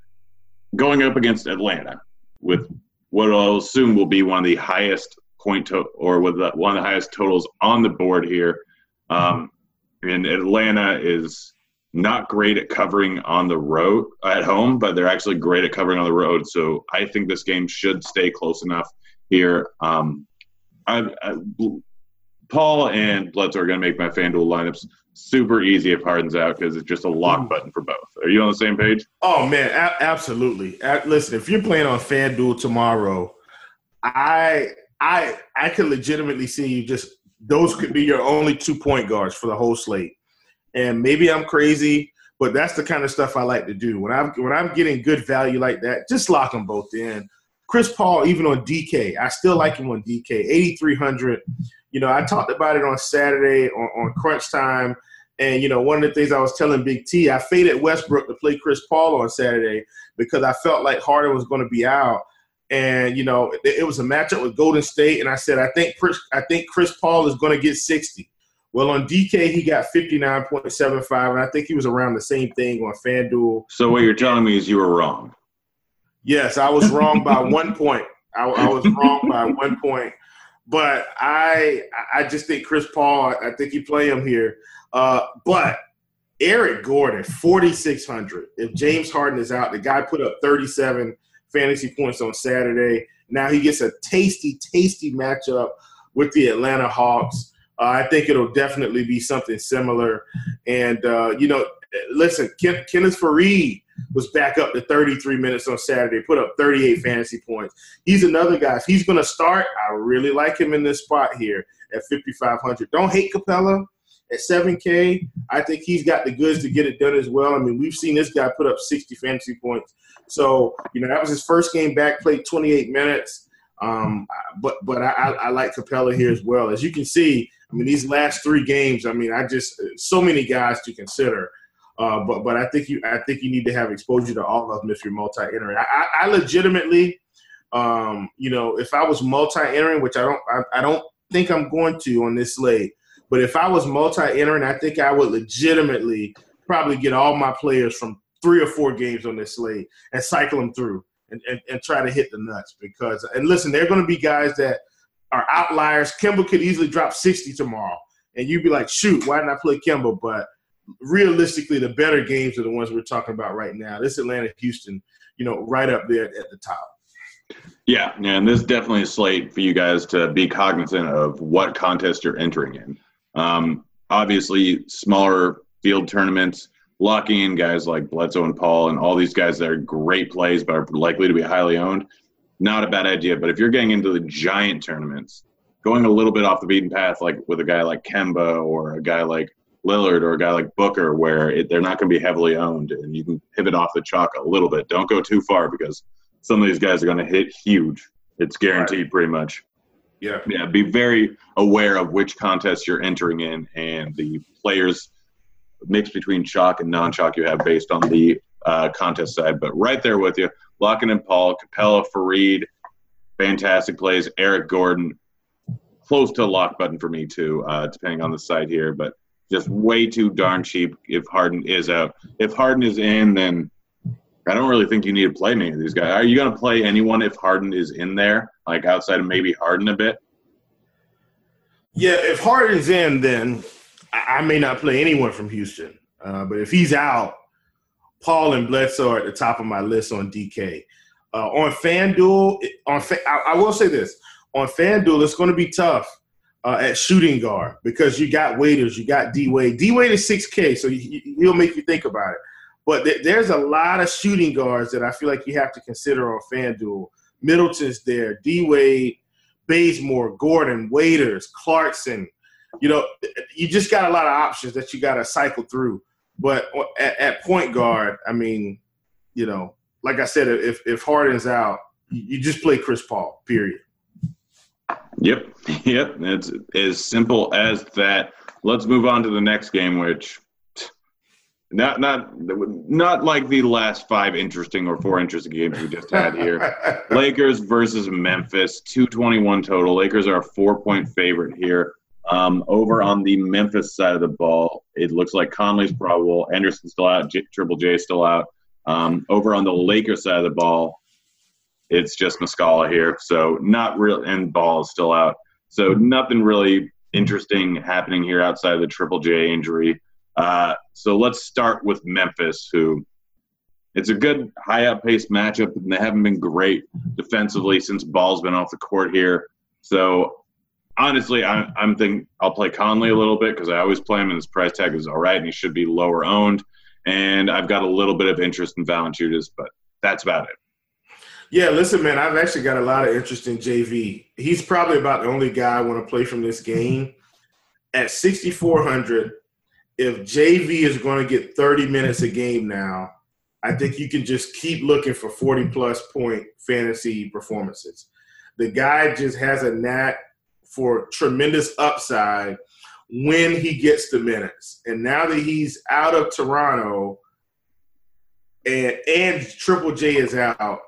C: going up against Atlanta with what I'll assume will be one of the highest point to, or with the, one of the highest totals on the board here. Um, and Atlanta is not great at covering on the road at home, but they're actually great at covering on the road. So I think this game should stay close enough here. Um, I, I, Paul and Bledsoe are going to make my FanDuel lineups super easy if Harden's out because it's just a lock mm. button for both. Are you on the same page?
D: Oh man, a- absolutely. A- listen, if you're playing on FanDuel tomorrow, I I I could legitimately see you just those could be your only two point guards for the whole slate. And maybe I'm crazy, but that's the kind of stuff I like to do. When I'm when I'm getting good value like that, just lock them both in. Chris Paul, even on DK, I still like him on DK, 8,300. You know, I talked about it on Saturday on, on Crunch Time. And, you know, one of the things I was telling Big T, I faded Westbrook to play Chris Paul on Saturday because I felt like Harden was going to be out and you know it, it, was a matchup with Golden State, and I said I think Chris, I think Chris Paul is going to get sixty. Well, on DK he got fifty nine point seven five, and I think he was around the same thing on FanDuel.
C: So what you're telling me is you were wrong.
D: Yes, I was wrong by one point. I, I was wrong by one point, but I I just think Chris Paul. I think you play him here, uh, but. Eric Gordon, 4,600. If James Harden is out, the guy put up 37 fantasy points on Saturday. Now he gets a tasty, tasty matchup with the Atlanta Hawks. Uh, I think it'll definitely be something similar. And, uh, you know, listen, Ken, Kenneth Faried was back up to 33 minutes on Saturday, put up 38 fantasy points. He's another guy. If he's going to start, I really like him in this spot here at 5,500. Don't hate Capela at 7K. I think he's got the goods to get it done as well. I mean, we've seen this guy put up 60 fantasy points. So, you know, that was his first game back, played 28 minutes. Um, but but I, I like Capela here as well. As you can see, I mean, these last three games, I mean, I just so many guys to consider. Uh, but but I think you I think you need to have exposure to all of them if you're multi-entering. I, I, I legitimately, um, you know, if I was multi-entering, which I don't I, I don't think I'm going to on this slate, but if I was multi-entering, I think I would legitimately probably get all my players from three or four games on this slate and cycle them through and, and, and try to hit the nuts because and listen, there are going to be guys that are outliers. Kemba could easily drop 60 tomorrow, and you'd be like, shoot, why didn't I play Kemba? But realistically, the better games are the ones we're talking about right now. This Atlanta Houston, you know, right up there at the top.
C: Yeah, and this is definitely a slate for you guys to be cognizant of what contest you're entering in. Um, obviously, smaller field tournaments, locking in guys like Bledsoe and Paul and all these guys that are great plays but are likely to be highly owned, not a bad idea. But if you're getting into the giant tournaments, going a little bit off the beaten path, like with a guy like Kemba or a guy like Lillard or a guy like Booker, where it, they're not going to be heavily owned and you can pivot off the chalk a little bit. Don't go too far because some of these guys are going to hit huge. It's guaranteed right. pretty much.
D: Yeah.
C: Yeah. Be very aware of which contests you're entering in and the players mix between chalk and non-chalk you have based on the uh, contest side. But right there with you, locking in Paul, Capela, Faried, fantastic plays. Eric Gordon, close to a lock button for me too, uh, depending on the side here. But just way too darn cheap if Harden is out. If Harden is in, then I don't really think you need to play many of these guys. Are you going to play anyone if Harden is in there, like outside of maybe Harden a bit?
D: Yeah, if Harden's in, then I may not play anyone from Houston. Uh, but if he's out, Paul and Bledsoe are at the top of my list on DK. Uh, on FanDuel, on Fa- I, I, will say this: on FanDuel, it's going to be tough uh, at shooting guard because you got Waiters, you got D Wade. D Wade is six K, so he, will make you think about it. But th- there's a lot of shooting guards that I feel like you have to consider on FanDuel. Middleton's there, D Wade, Bazemore, Gordon, Waiters, Clarkson. You know, you just got a lot of options that you got to cycle through. But at, at, point guard, I mean, you know, like I said, if if Harden's out, you just play Chris Paul. Period.
C: Yep, yep. It's as simple as that. Let's move on to the next game, which not not not like the last five interesting or four interesting games we just had here. Lakers versus Memphis, two twenty one total. Lakers are a four point favorite here. Um, over on the Memphis side of the ball, it looks like Conley's probable. Anderson's still out. J- Triple J still out. Um, over on the Lakers side of the ball, it's just Muscala here. So not real, and Ball is still out. So nothing really interesting happening here outside of the Triple J injury. Uh, so let's start with Memphis, who it's a good high up pace matchup, and they haven't been great defensively since Ball's been off the court here. So honestly, I'm, I'm thinking I'll play Conley a little bit because I always play him, and his price tag is all right, and he should be lower owned. And I've got a little bit of interest in Valanciunas, but that's about it.
D: Yeah, listen, man, I've actually got a lot of interest in JV. He's probably about the only guy I want to play from this game. At 6,400, if JV is going to get 30 minutes a game now, I think you can just keep looking for 40 plus point fantasy performances. The guy just has a knack for tremendous upside when he gets the minutes. And now that he's out of Toronto and and Triple J is out,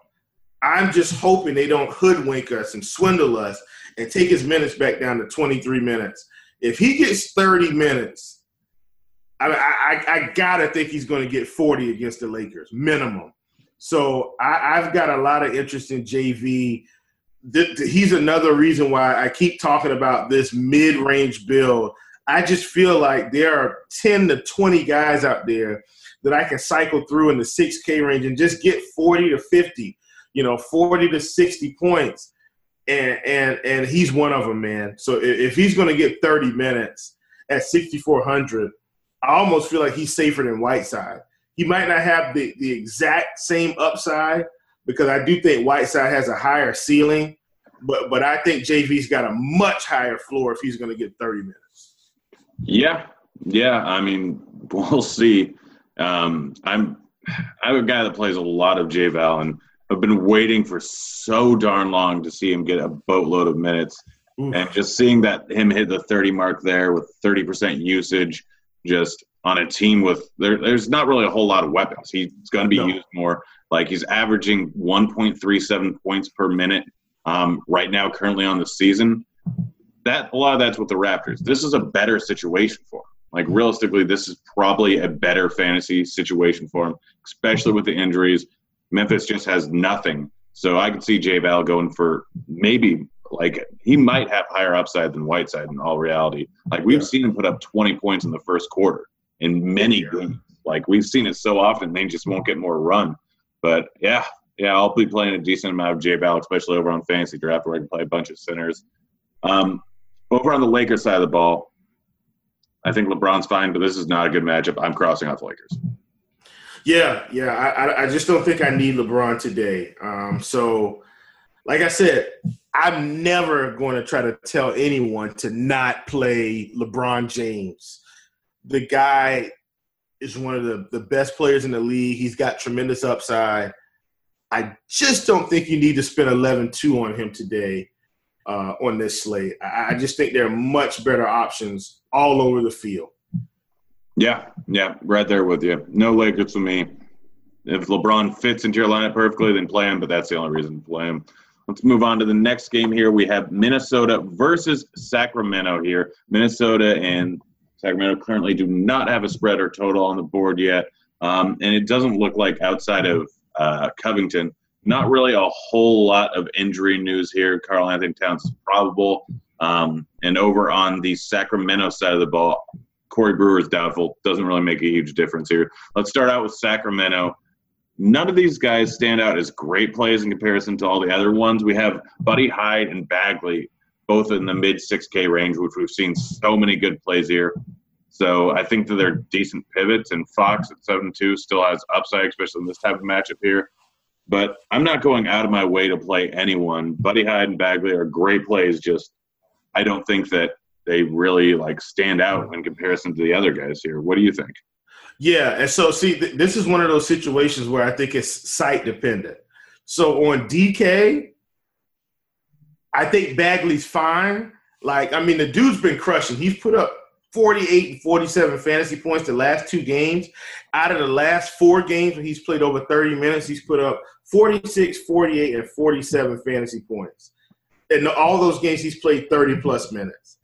D: I'm just hoping they don't hoodwink us and swindle us and take his minutes back down to 23 minutes. If he gets 30 minutes, I, I, I gotta think he's going to get 40 against the Lakers minimum. So I, have got a lot of interest in JV he's another reason why I keep talking about this mid-range build. I just feel like there are 10 to 20 guys out there that I can cycle through in the 6K range and just get 40 to 50, you know, 40 to 60 points. and and and he's one of them, man. So if, he's going to get 30 minutes at 6400, I almost feel like he's safer than Whiteside. He might not have the the exact same upside because I do think Whiteside has a higher ceiling, but but I think JV's got a much higher floor if he's going to get 30 minutes.
C: Yeah, yeah. I mean, we'll see. Um, I'm I'm a guy that plays a lot of J Val, and I've been waiting for so darn long to see him get a boatload of minutes. Oof. And just seeing that him hit the 30 mark there with 30% usage, just on a team with there, there's not really a whole lot of weapons. He's going to be no. used more. Like he's averaging 1.37 points per minute um, right now, currently on the season. That a lot of that's with the Raptors. This is a better situation for him. Like realistically, this is probably a better fantasy situation for him, especially with the injuries. Memphis just has nothing. So I could see J Val going for maybe like he might have higher upside than Whiteside in all reality. Like we've yeah. seen him put up 20 points in the first quarter in many yeah. games. Like we've seen it so often, they just won't get more run. But yeah, yeah, I'll be playing a decent amount of J Val, especially over on Fantasy Draft where I can play a bunch of centers. Um, over on the Lakers side of the ball, I think LeBron's fine, but this is not a good matchup. I'm crossing off the Lakers.
D: Yeah, yeah. I, I just don't think I need LeBron today. Um, so, like I said, I'm never going to try to tell anyone to not play LeBron James. The guy is one of the, the best players in the league. He's got tremendous upside. I just don't think you need to spend 11 2 on him today uh, on this slate. I, I just think there are much better options all over the field.
C: Yeah, yeah, right there with you. No Lakers for me. If LeBron fits into your lineup perfectly, then play him, but that's the only reason to play him. Let's move on to the next game here. We have Minnesota versus Sacramento here. Minnesota and Sacramento currently do not have a spread or total on the board yet. Um, and it doesn't look like outside of uh, Covington, not really a whole lot of injury news here. Karl-Anthony Towns is probable. Um, and over on the Sacramento side of the ball, Corey Brewer is doubtful. Doesn't really make a huge difference here. Let's start out with Sacramento. None of these guys stand out as great plays in comparison to all the other ones. We have Buddy Hield and Bagley, both in the mid 6K range, which we've seen so many good plays here. So I think that they're decent pivots, and Fox at 7 2 still has upside, especially in this type of matchup here. But I'm not going out of my way to play anyone. Buddy Hield and Bagley are great plays, just I don't think that they really like stand out mm-hmm. in comparison to the other guys here. What do you think?
D: Yeah, and so see, th- this is one of those situations where I think it's site dependent. So on DK, I think Bagley's fine. Like, I mean, the dude's been crushing. He's put up 48 and 47 fantasy points the last two games. Out of the last four games when he's played over 30 minutes, he's put up 46, 48, and 47 fantasy points. And all those games he's played 30 plus minutes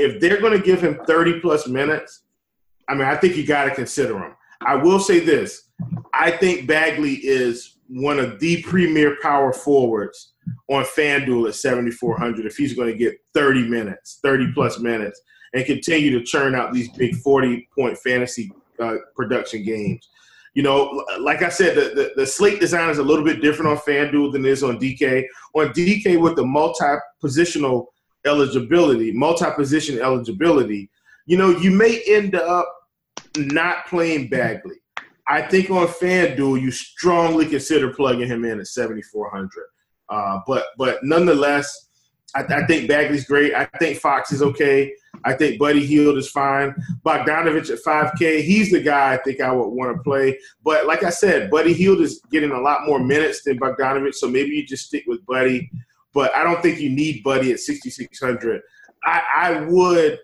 D: if they're going to give him 30 plus minutes, I mean, I think you got to consider him. I will say this I think Bagley is one of the premier power forwards on FanDuel at 7,400 if he's going to get 30 minutes, 30 plus minutes, and continue to churn out these big 40 point fantasy uh, production games. You know, like I said, the, the, the, slate design is a little bit different on FanDuel than it is on DK. On DK, with the multi positional eligibility, multi-position eligibility, you know, you may end up not playing Bagley. I think on FanDuel, you strongly consider plugging him in at 7,400. Uh, but but nonetheless, I, I, think Bagley's great. I think Fox is okay. I think Buddy Hield is fine. Bogdanovic at 5K, he's the guy I think I would want to play. But like I said, Buddy Hield is getting a lot more minutes than Bogdanovic, so maybe you just stick with Buddy but I don't think you need Buddy at 6,600. I, I would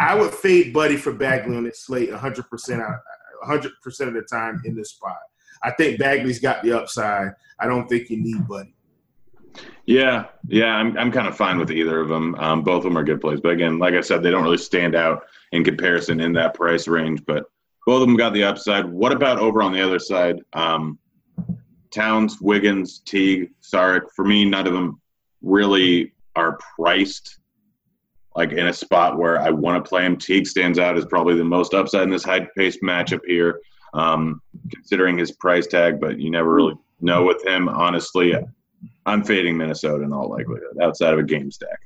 D: I would fade Buddy for Bagley on this slate 100 percent 100 percent of the time in this spot. I think Bagley's got the upside. I don't think you need Buddy.
C: Yeah, yeah, I'm I'm kind of fine with either of them. Um, both of them are good plays, but again, like I said, they don't really stand out in comparison in that price range. But both of them got the upside. What about over on the other side? Um, Towns, Wiggins, Teague, Saric. For me, none of them really are priced like in a spot where I want to play him. Teague stands out as probably the most upside in this high paced matchup here, um, considering his price tag, but you never really know with him, honestly. I'm fading Minnesota in all likelihood outside of a game stack.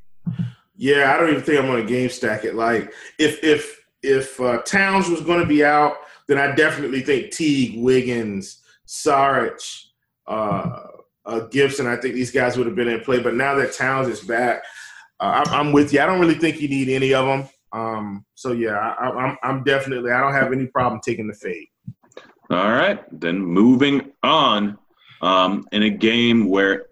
D: Yeah, I don't even think I'm going to game stack it. Like if if if uh, Towns was going to be out, then I definitely think Teague, Wiggins, Saric, uh, uh, Gibson. I think these guys would have been in play. But now that Towns is back, uh, I'm, I'm, with you. I don't really think you need any of them. Um, so yeah, I, I'm I'm definitely. I don't have any problem taking the fade.
C: All right, then moving on. Um, in a game where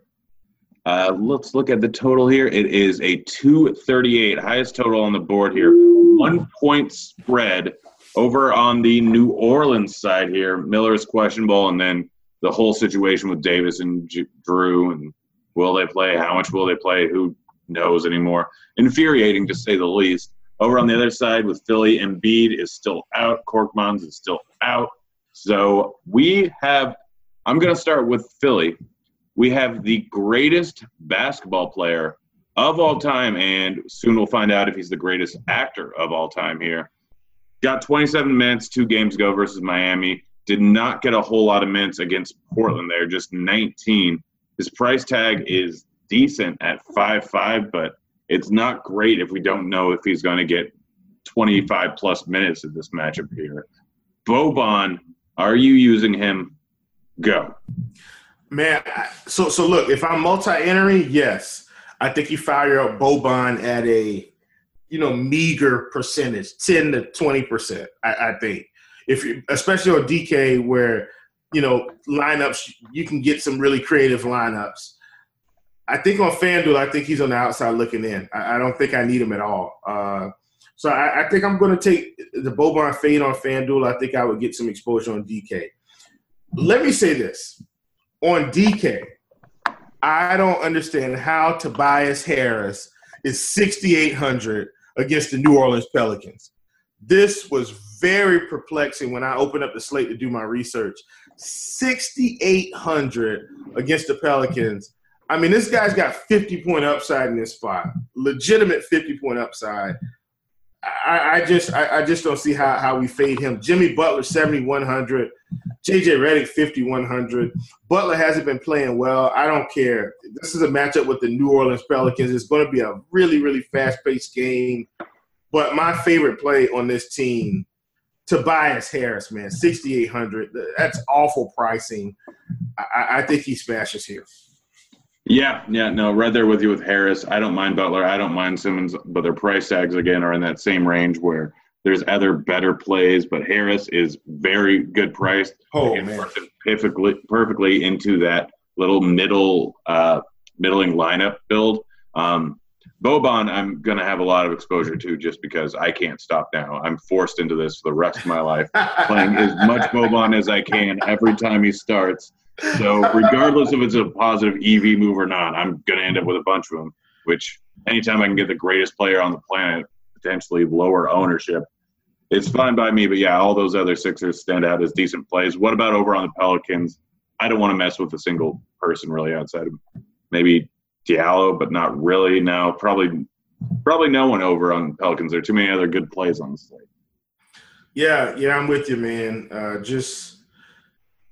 C: uh, let's look at the total here. It is a 238, highest total on the board here. One point spread over on the New Orleans side here. Miller is questionable, and then the whole situation with Davis and Jrue, and will they play? How much will they play? Who knows anymore? Infuriating to say the least. Over on the other side with Philly, Embiid is still out. Korkmaz is still out. So we have. I'm going to start with Philly. We have the greatest basketball player of all time, and soon we'll find out if he's the greatest actor of all time here. Got 27 minutes two games ago versus Miami. Did not get a whole lot of minutes against Portland there, just 19. His price tag is decent at 5-5, but it's not great if we don't know if he's going to get 25 plus minutes of this matchup here. Boban, are you using him? Go.
D: Man, so so look, if I'm multi-entering, yes, I think you fire up Boban at a you know meager percentage, ten to twenty percent. I, I think if you, especially on DK where you know lineups, you can get some really creative lineups. I think on FanDuel, I think he's on the outside looking in. I, I don't think I need him at all. Uh, so I, I, think I'm going to take the Boban fade on FanDuel. I think I would get some exposure on DK. Let me say this on DK, I don't understand how Tobias Harris is 6,800 against the New Orleans Pelicans. This was very perplexing when I opened up the slate to do my research. 6,800 against the Pelicans. I mean, this guy's got 50 point upside in this spot, legitimate 50 point upside. I, I just I, I, just don't see how, how we fade him. Jimmy Butler, 7,100. JJ Redick 5100. Butler hasn't been playing well. I don't care. This is a matchup with the New Orleans Pelicans. It's going to be a really, really fast paced game. But my favorite play on this team, Tobias Harris, man, 6,800. That's awful pricing. I, I think he smashes here.
C: Yeah, yeah, no, right there with you with Harris. I don't mind Butler. I don't mind Simmons, but their price tags again are in that same range where – there's other better plays, but Harris is very good priced.
D: Oh man,
C: perfectly perfectly into that little middle uh, middling lineup build. Um, Boban, I'm going to have a lot of exposure to just because I can't stop now. I'm forced into this for the rest of my life, playing as much Boban as I can every time he starts. So, regardless if it's a positive EV move or not, I'm going to end up with a bunch of them, which anytime I can get the greatest player on the planet, potentially lower ownership, it's fine by me. But yeah, all those other Sixers stand out as decent plays. What about over on the Pelicans? I don't want to mess with a single person really outside of maybe Diallo, but not really. No, probably probably no one over on Pelicans. There are too many other good plays on the slate.
D: Yeah, yeah, I'm with you, man. Uh, just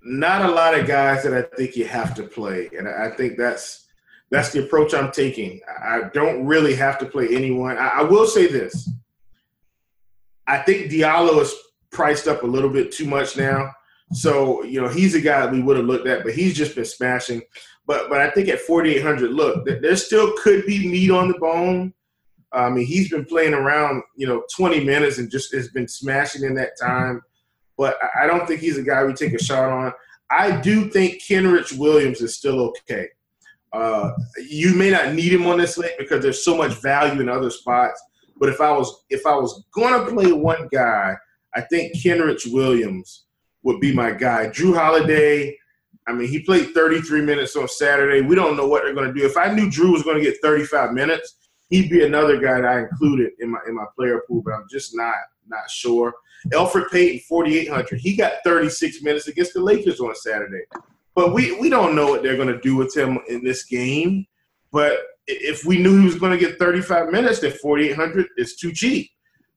D: not a lot of guys that I think you have to play, and I think that's that's the approach I'm taking. I don't really have to play anyone. I, I will say this: I think Diallo is priced up a little bit too much now. So, you know, he's a guy that we would have looked at, but he's just been smashing. But but I think at 4,800, look, there still could be meat on the bone. I mean, he's been playing around, you know, 20 minutes and just has been smashing in that time. But I don't think he's a guy we take a shot on. I do think Kenrich Williams is still okay. Uh, you may not need him on this slate because there's so much value in other spots. But if I was if I was gonna play one guy, I think Kenrich Williams would be my guy. Jrue Holiday, I mean, he played 33 minutes on Saturday. We don't know what they're gonna do. If I knew Jrue was gonna get 35 minutes, he'd be another guy that I included in my in my player pool, but I'm just not not sure. Elfrid Payton, 4,800. He got 36 minutes against the Lakers on Saturday. But we, we don't know what they're going to do with him in this game. But if we knew he was going to get 35 minutes, then 4,800 is too cheap.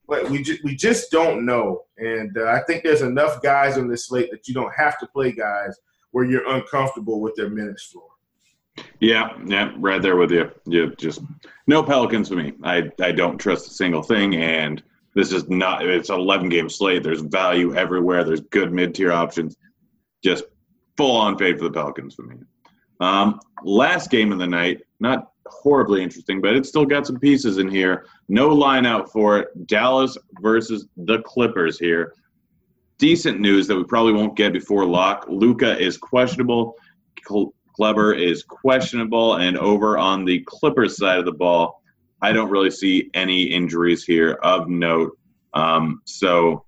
D: But we just, we just don't know. And uh, I think there's enough guys on this slate that you don't have to play guys where you're uncomfortable with their minutes floor.
C: Yeah, yeah, right there with you. You just no Pelicans for me. I I don't trust a single thing, and this is not. It's an 11 game slate. There's value everywhere. There's good mid tier options. Just full on fade for the Pelicans for me. Um, last game of the night, not horribly interesting, but it's still got some pieces in here. No line out for it. Dallas versus the Clippers here. Decent news that we probably won't get before lock. Luka is questionable. Kleber is questionable, and over on the Clippers side of the ball, I don't really see any injuries here of note. Um, so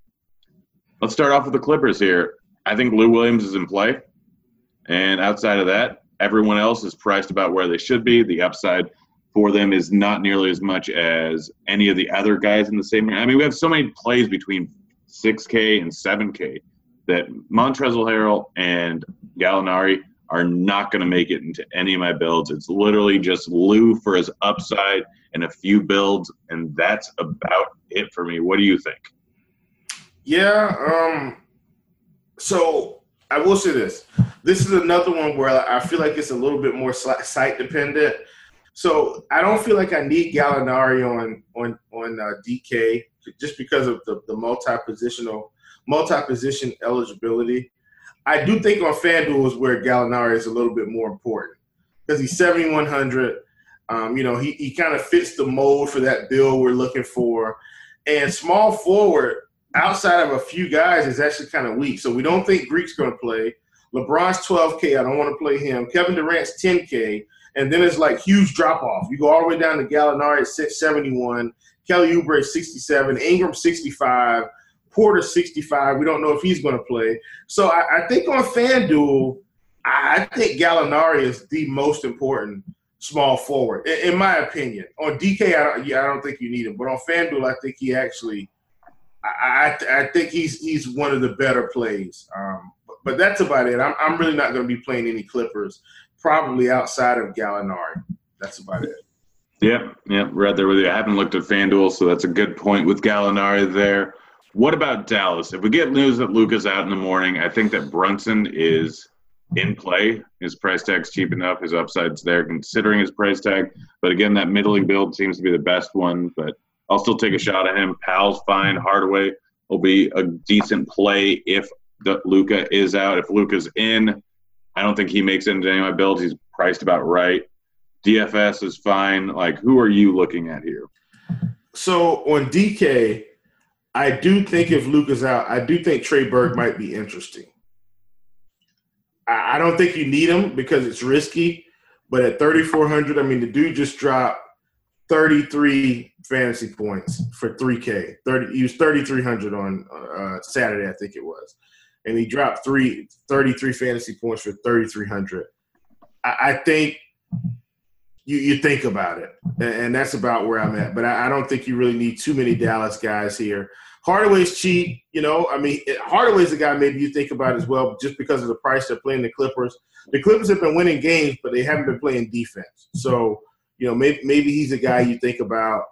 C: let's start off with the Clippers here. I think Lou Williams is in play, and outside of that, everyone else is priced about where they should be. The upside for them is not nearly as much as any of the other guys in the same. I mean, we have so many plays between 6K and 7K that Montrezl Harrell and Gallinari are not going to make it into any of my builds. It's literally just Lou for his upside and a few builds, and that's about it for me. What do you think?
D: Yeah. Um. So I will say this. This is another one where I feel like it's a little bit more site dependent. So I don't feel like I need Gallinari on on on uh, DK just because of the, the multi positional multi position eligibility. I do think on FanDuel is where Gallinari is a little bit more important because he's 7,100. Um, you know, he, he kind of fits the mold for that bill we're looking for. And small forward, outside of a few guys, is actually kind of weak. So we don't think Greek's going to play. LeBron's 12K. I don't want to play him. Kevin Durant's 10K. And then it's like huge drop off. You go all the way down to Gallinari at 671, Kelly Oubre 67, Ingram 65, Porter 65. We don't know if he's going to play. So I, I, think on FanDuel, I think Gallinari is the most important small forward, in, in my opinion. On DK, I don't, yeah, I don't think you need him, but on FanDuel, I think he actually, I, I, I think he's he's one of the better plays. Um, but, that's about it. I'm, I'm really not going to be playing any Clippers, probably outside of Gallinari. That's about it.
C: Yeah, yeah, right there with you. I haven't looked at FanDuel, so that's a good point with Gallinari there. What about Dallas? If we get news that Luka's out in the morning, I think that Brunson is in play. His price tag's cheap enough. His upside's there considering his price tag. But again, that middling build seems to be the best one. But I'll still take a shot at him. Powell's fine. Hardaway will be a decent play if Luka is out. If Luka's in, I don't think he makes it into any of my builds. He's priced about right. DFS is fine. Like, who are you looking at here?
D: So on DK, I do think if Luke is out, I do think Trey Burke might be interesting. I, don't think you need him because it's risky, but at 3,400, I mean, the dude just dropped 33 fantasy points for 3K. 30, he was 3,300 on uh, Saturday, I think it was. And he dropped three, 33 fantasy points for 3,300. I, I think you, you think about it, and that's about where I'm at. But I, I don't think you really need too many Dallas guys here. Hardaway's cheap, you know. I mean, Hardaway's a guy maybe you think about as well, just because of the price they're playing the Clippers. The Clippers have been winning games, but they haven't been playing defense. So, you know, maybe maybe he's a guy you think about.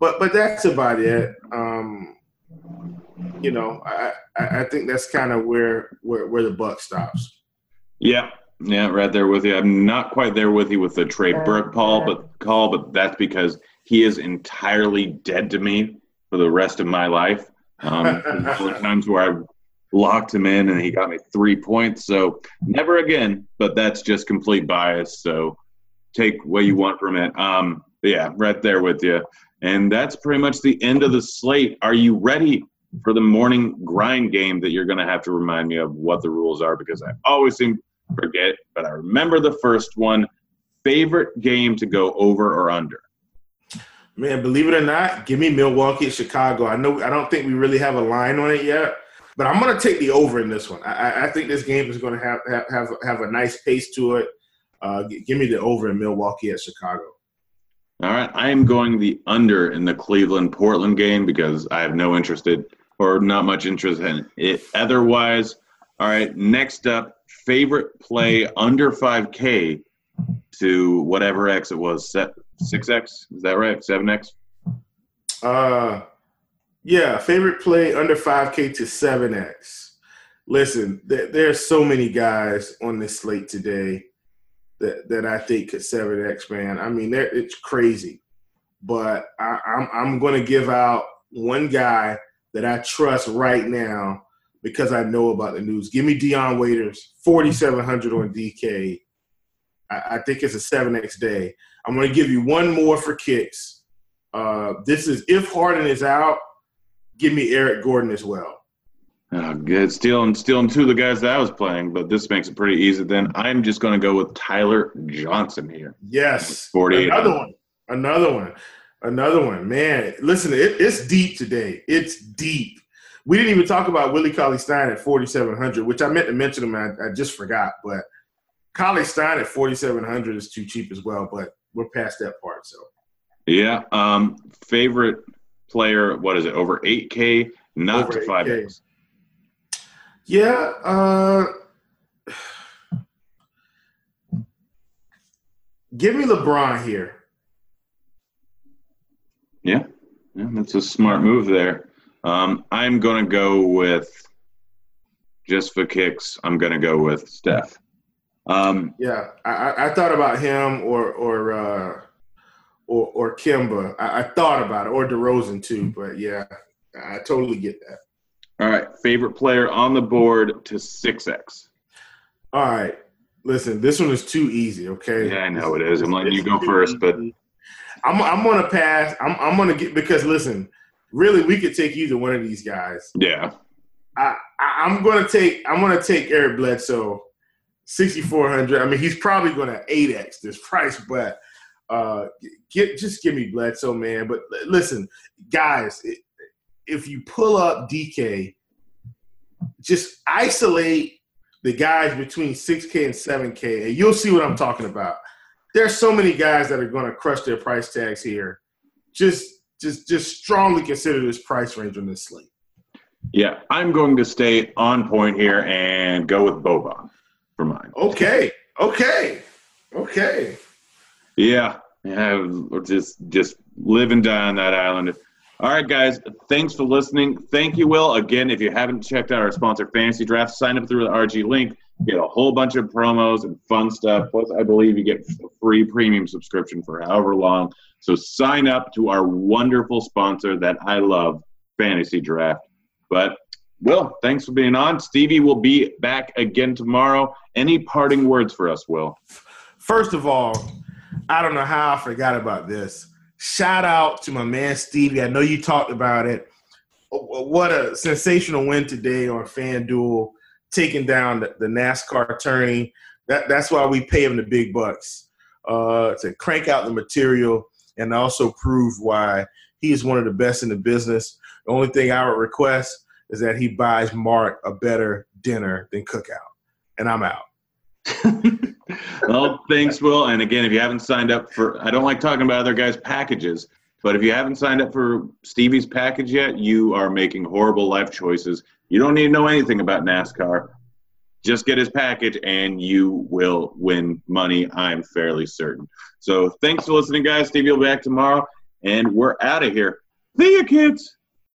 D: But but that's about it. Um, you know, I I think that's kind of where where where the buck stops.
C: Yeah, yeah, right there with you. I'm not quite there with you with the Trey Burke call, but call, but that's because he is entirely dead to me for the rest of my life. Um, times where I locked him in and he got me three points. So never again. But that's just complete bias. So take what you want from it. Um, yeah, right there with you. And that's pretty much the end of the slate. Are you ready for the morning grind game that you're going to have to remind me of what the rules are because I always seem to forget, but I remember the first one. Favorite game to go over or under?
D: Man, believe it or not, give me Milwaukee at Chicago. I know I don't think we really have a line on it yet, but I'm going to take the over in this one. I, I think this game is going to have have have, a nice pace to it. Uh, give me the over in Milwaukee at Chicago.
C: All right, I am going the under in the Cleveland Portland game because I have no interest in, or not much interest in it otherwise. All right, next up, favorite play under 5K to whatever X it was, 6X? Is that right? 7X?
D: Uh, yeah, favorite play under 5K to 7X. Listen, there, there's so many guys on this slate today. that that I think could 7x man. I mean, it's crazy, but I, I'm I'm going to give out one guy that I trust right now because I know about the news. Give me Dion Waiters, 4,700 on DK. I, I think it's a 7x day. I'm going to give you one more for kicks. Uh, this is if Harden is out, give me Eric Gordon as well.
C: Oh, good. Stealing, stealing two of the guys that I was playing, but this makes it pretty easy. Then I'm just going to go with Tyler Johnson here.
D: Yes, forty-eight. Another one. Another one. Another one. Man, listen, it, it's deep today. It's deep. We didn't even talk about Willie Cauley Stein at 4,700, which I meant to mention him. I, I just forgot. But Cauley Stein at 4,700 is too cheap as well. But we're past that part. So.
C: Yeah. Um, favorite player? What is it? Over 8K, not over to 5X.
D: Yeah. Uh, give me LeBron here.
C: Yeah. yeah, that's a smart move there. Um, I'm going to go with just for kicks. I'm going to go with Steph.
D: Um, yeah, I, I, thought about him or or uh, or, or Kemba. I, I, thought about it, or DeRozan too. But yeah, I totally get that.
C: All right, favorite player on the board to six X.
D: All right, listen, this one is too easy. Okay.
C: Yeah, I know it is. I'm letting you go first, but
D: I'm I'm gonna pass. I'm I'm gonna get because listen, really, we could take either one of these guys.
C: Yeah.
D: I, I am gonna take I'm gonna take Eric Bledsoe, 6400. I mean, he's probably gonna 8x this price, but uh, get just give me Bledsoe, man. But listen, guys, if you pull up DK, just isolate the guys between 6K and 7K, and you'll see what I'm talking about. There's so many guys that are going to crush their price tags here. Just, just, just strongly consider this price range on this slate.
C: Yeah, I'm going to stay on point here and go with Boban for mine.
D: Okay, okay, okay.
C: Yeah, yeah, just just live and die on that island. All right, guys. Thanks for listening. Thank you, Will. Again, if you haven't checked out our sponsor, Fantasy Draft, sign up through the RG link. Get a whole bunch of promos and fun stuff. Plus, I believe you get a free premium subscription for however long. So sign up to our wonderful sponsor that I love, Fantasy Draft. But Will, thanks for being on. Stevie will be back again tomorrow. Any parting words for us, Will?
D: First of all, I don't know how I forgot about this shout out to my man Stevie. I know you talked about it. What a sensational win today on FanDuel, taking down the, the NASCAR attorney. That, that's why we pay him the big bucks uh, to crank out the material and also prove why he is one of the best in the business. The only thing I would request is that he buys Mark a better dinner than Cookout, and I'm out.
C: well, thanks, Will. And again, if you haven't signed up for, I don't like talking about other guys' packages, but if you haven't signed up for Stevie's package yet, you are making horrible life choices. You don't need to know anything about NASCAR. Just get his package and you will win money, I'm fairly certain. So thanks for listening, guys. Stevie will be back tomorrow, and we're out of here. See you, kids.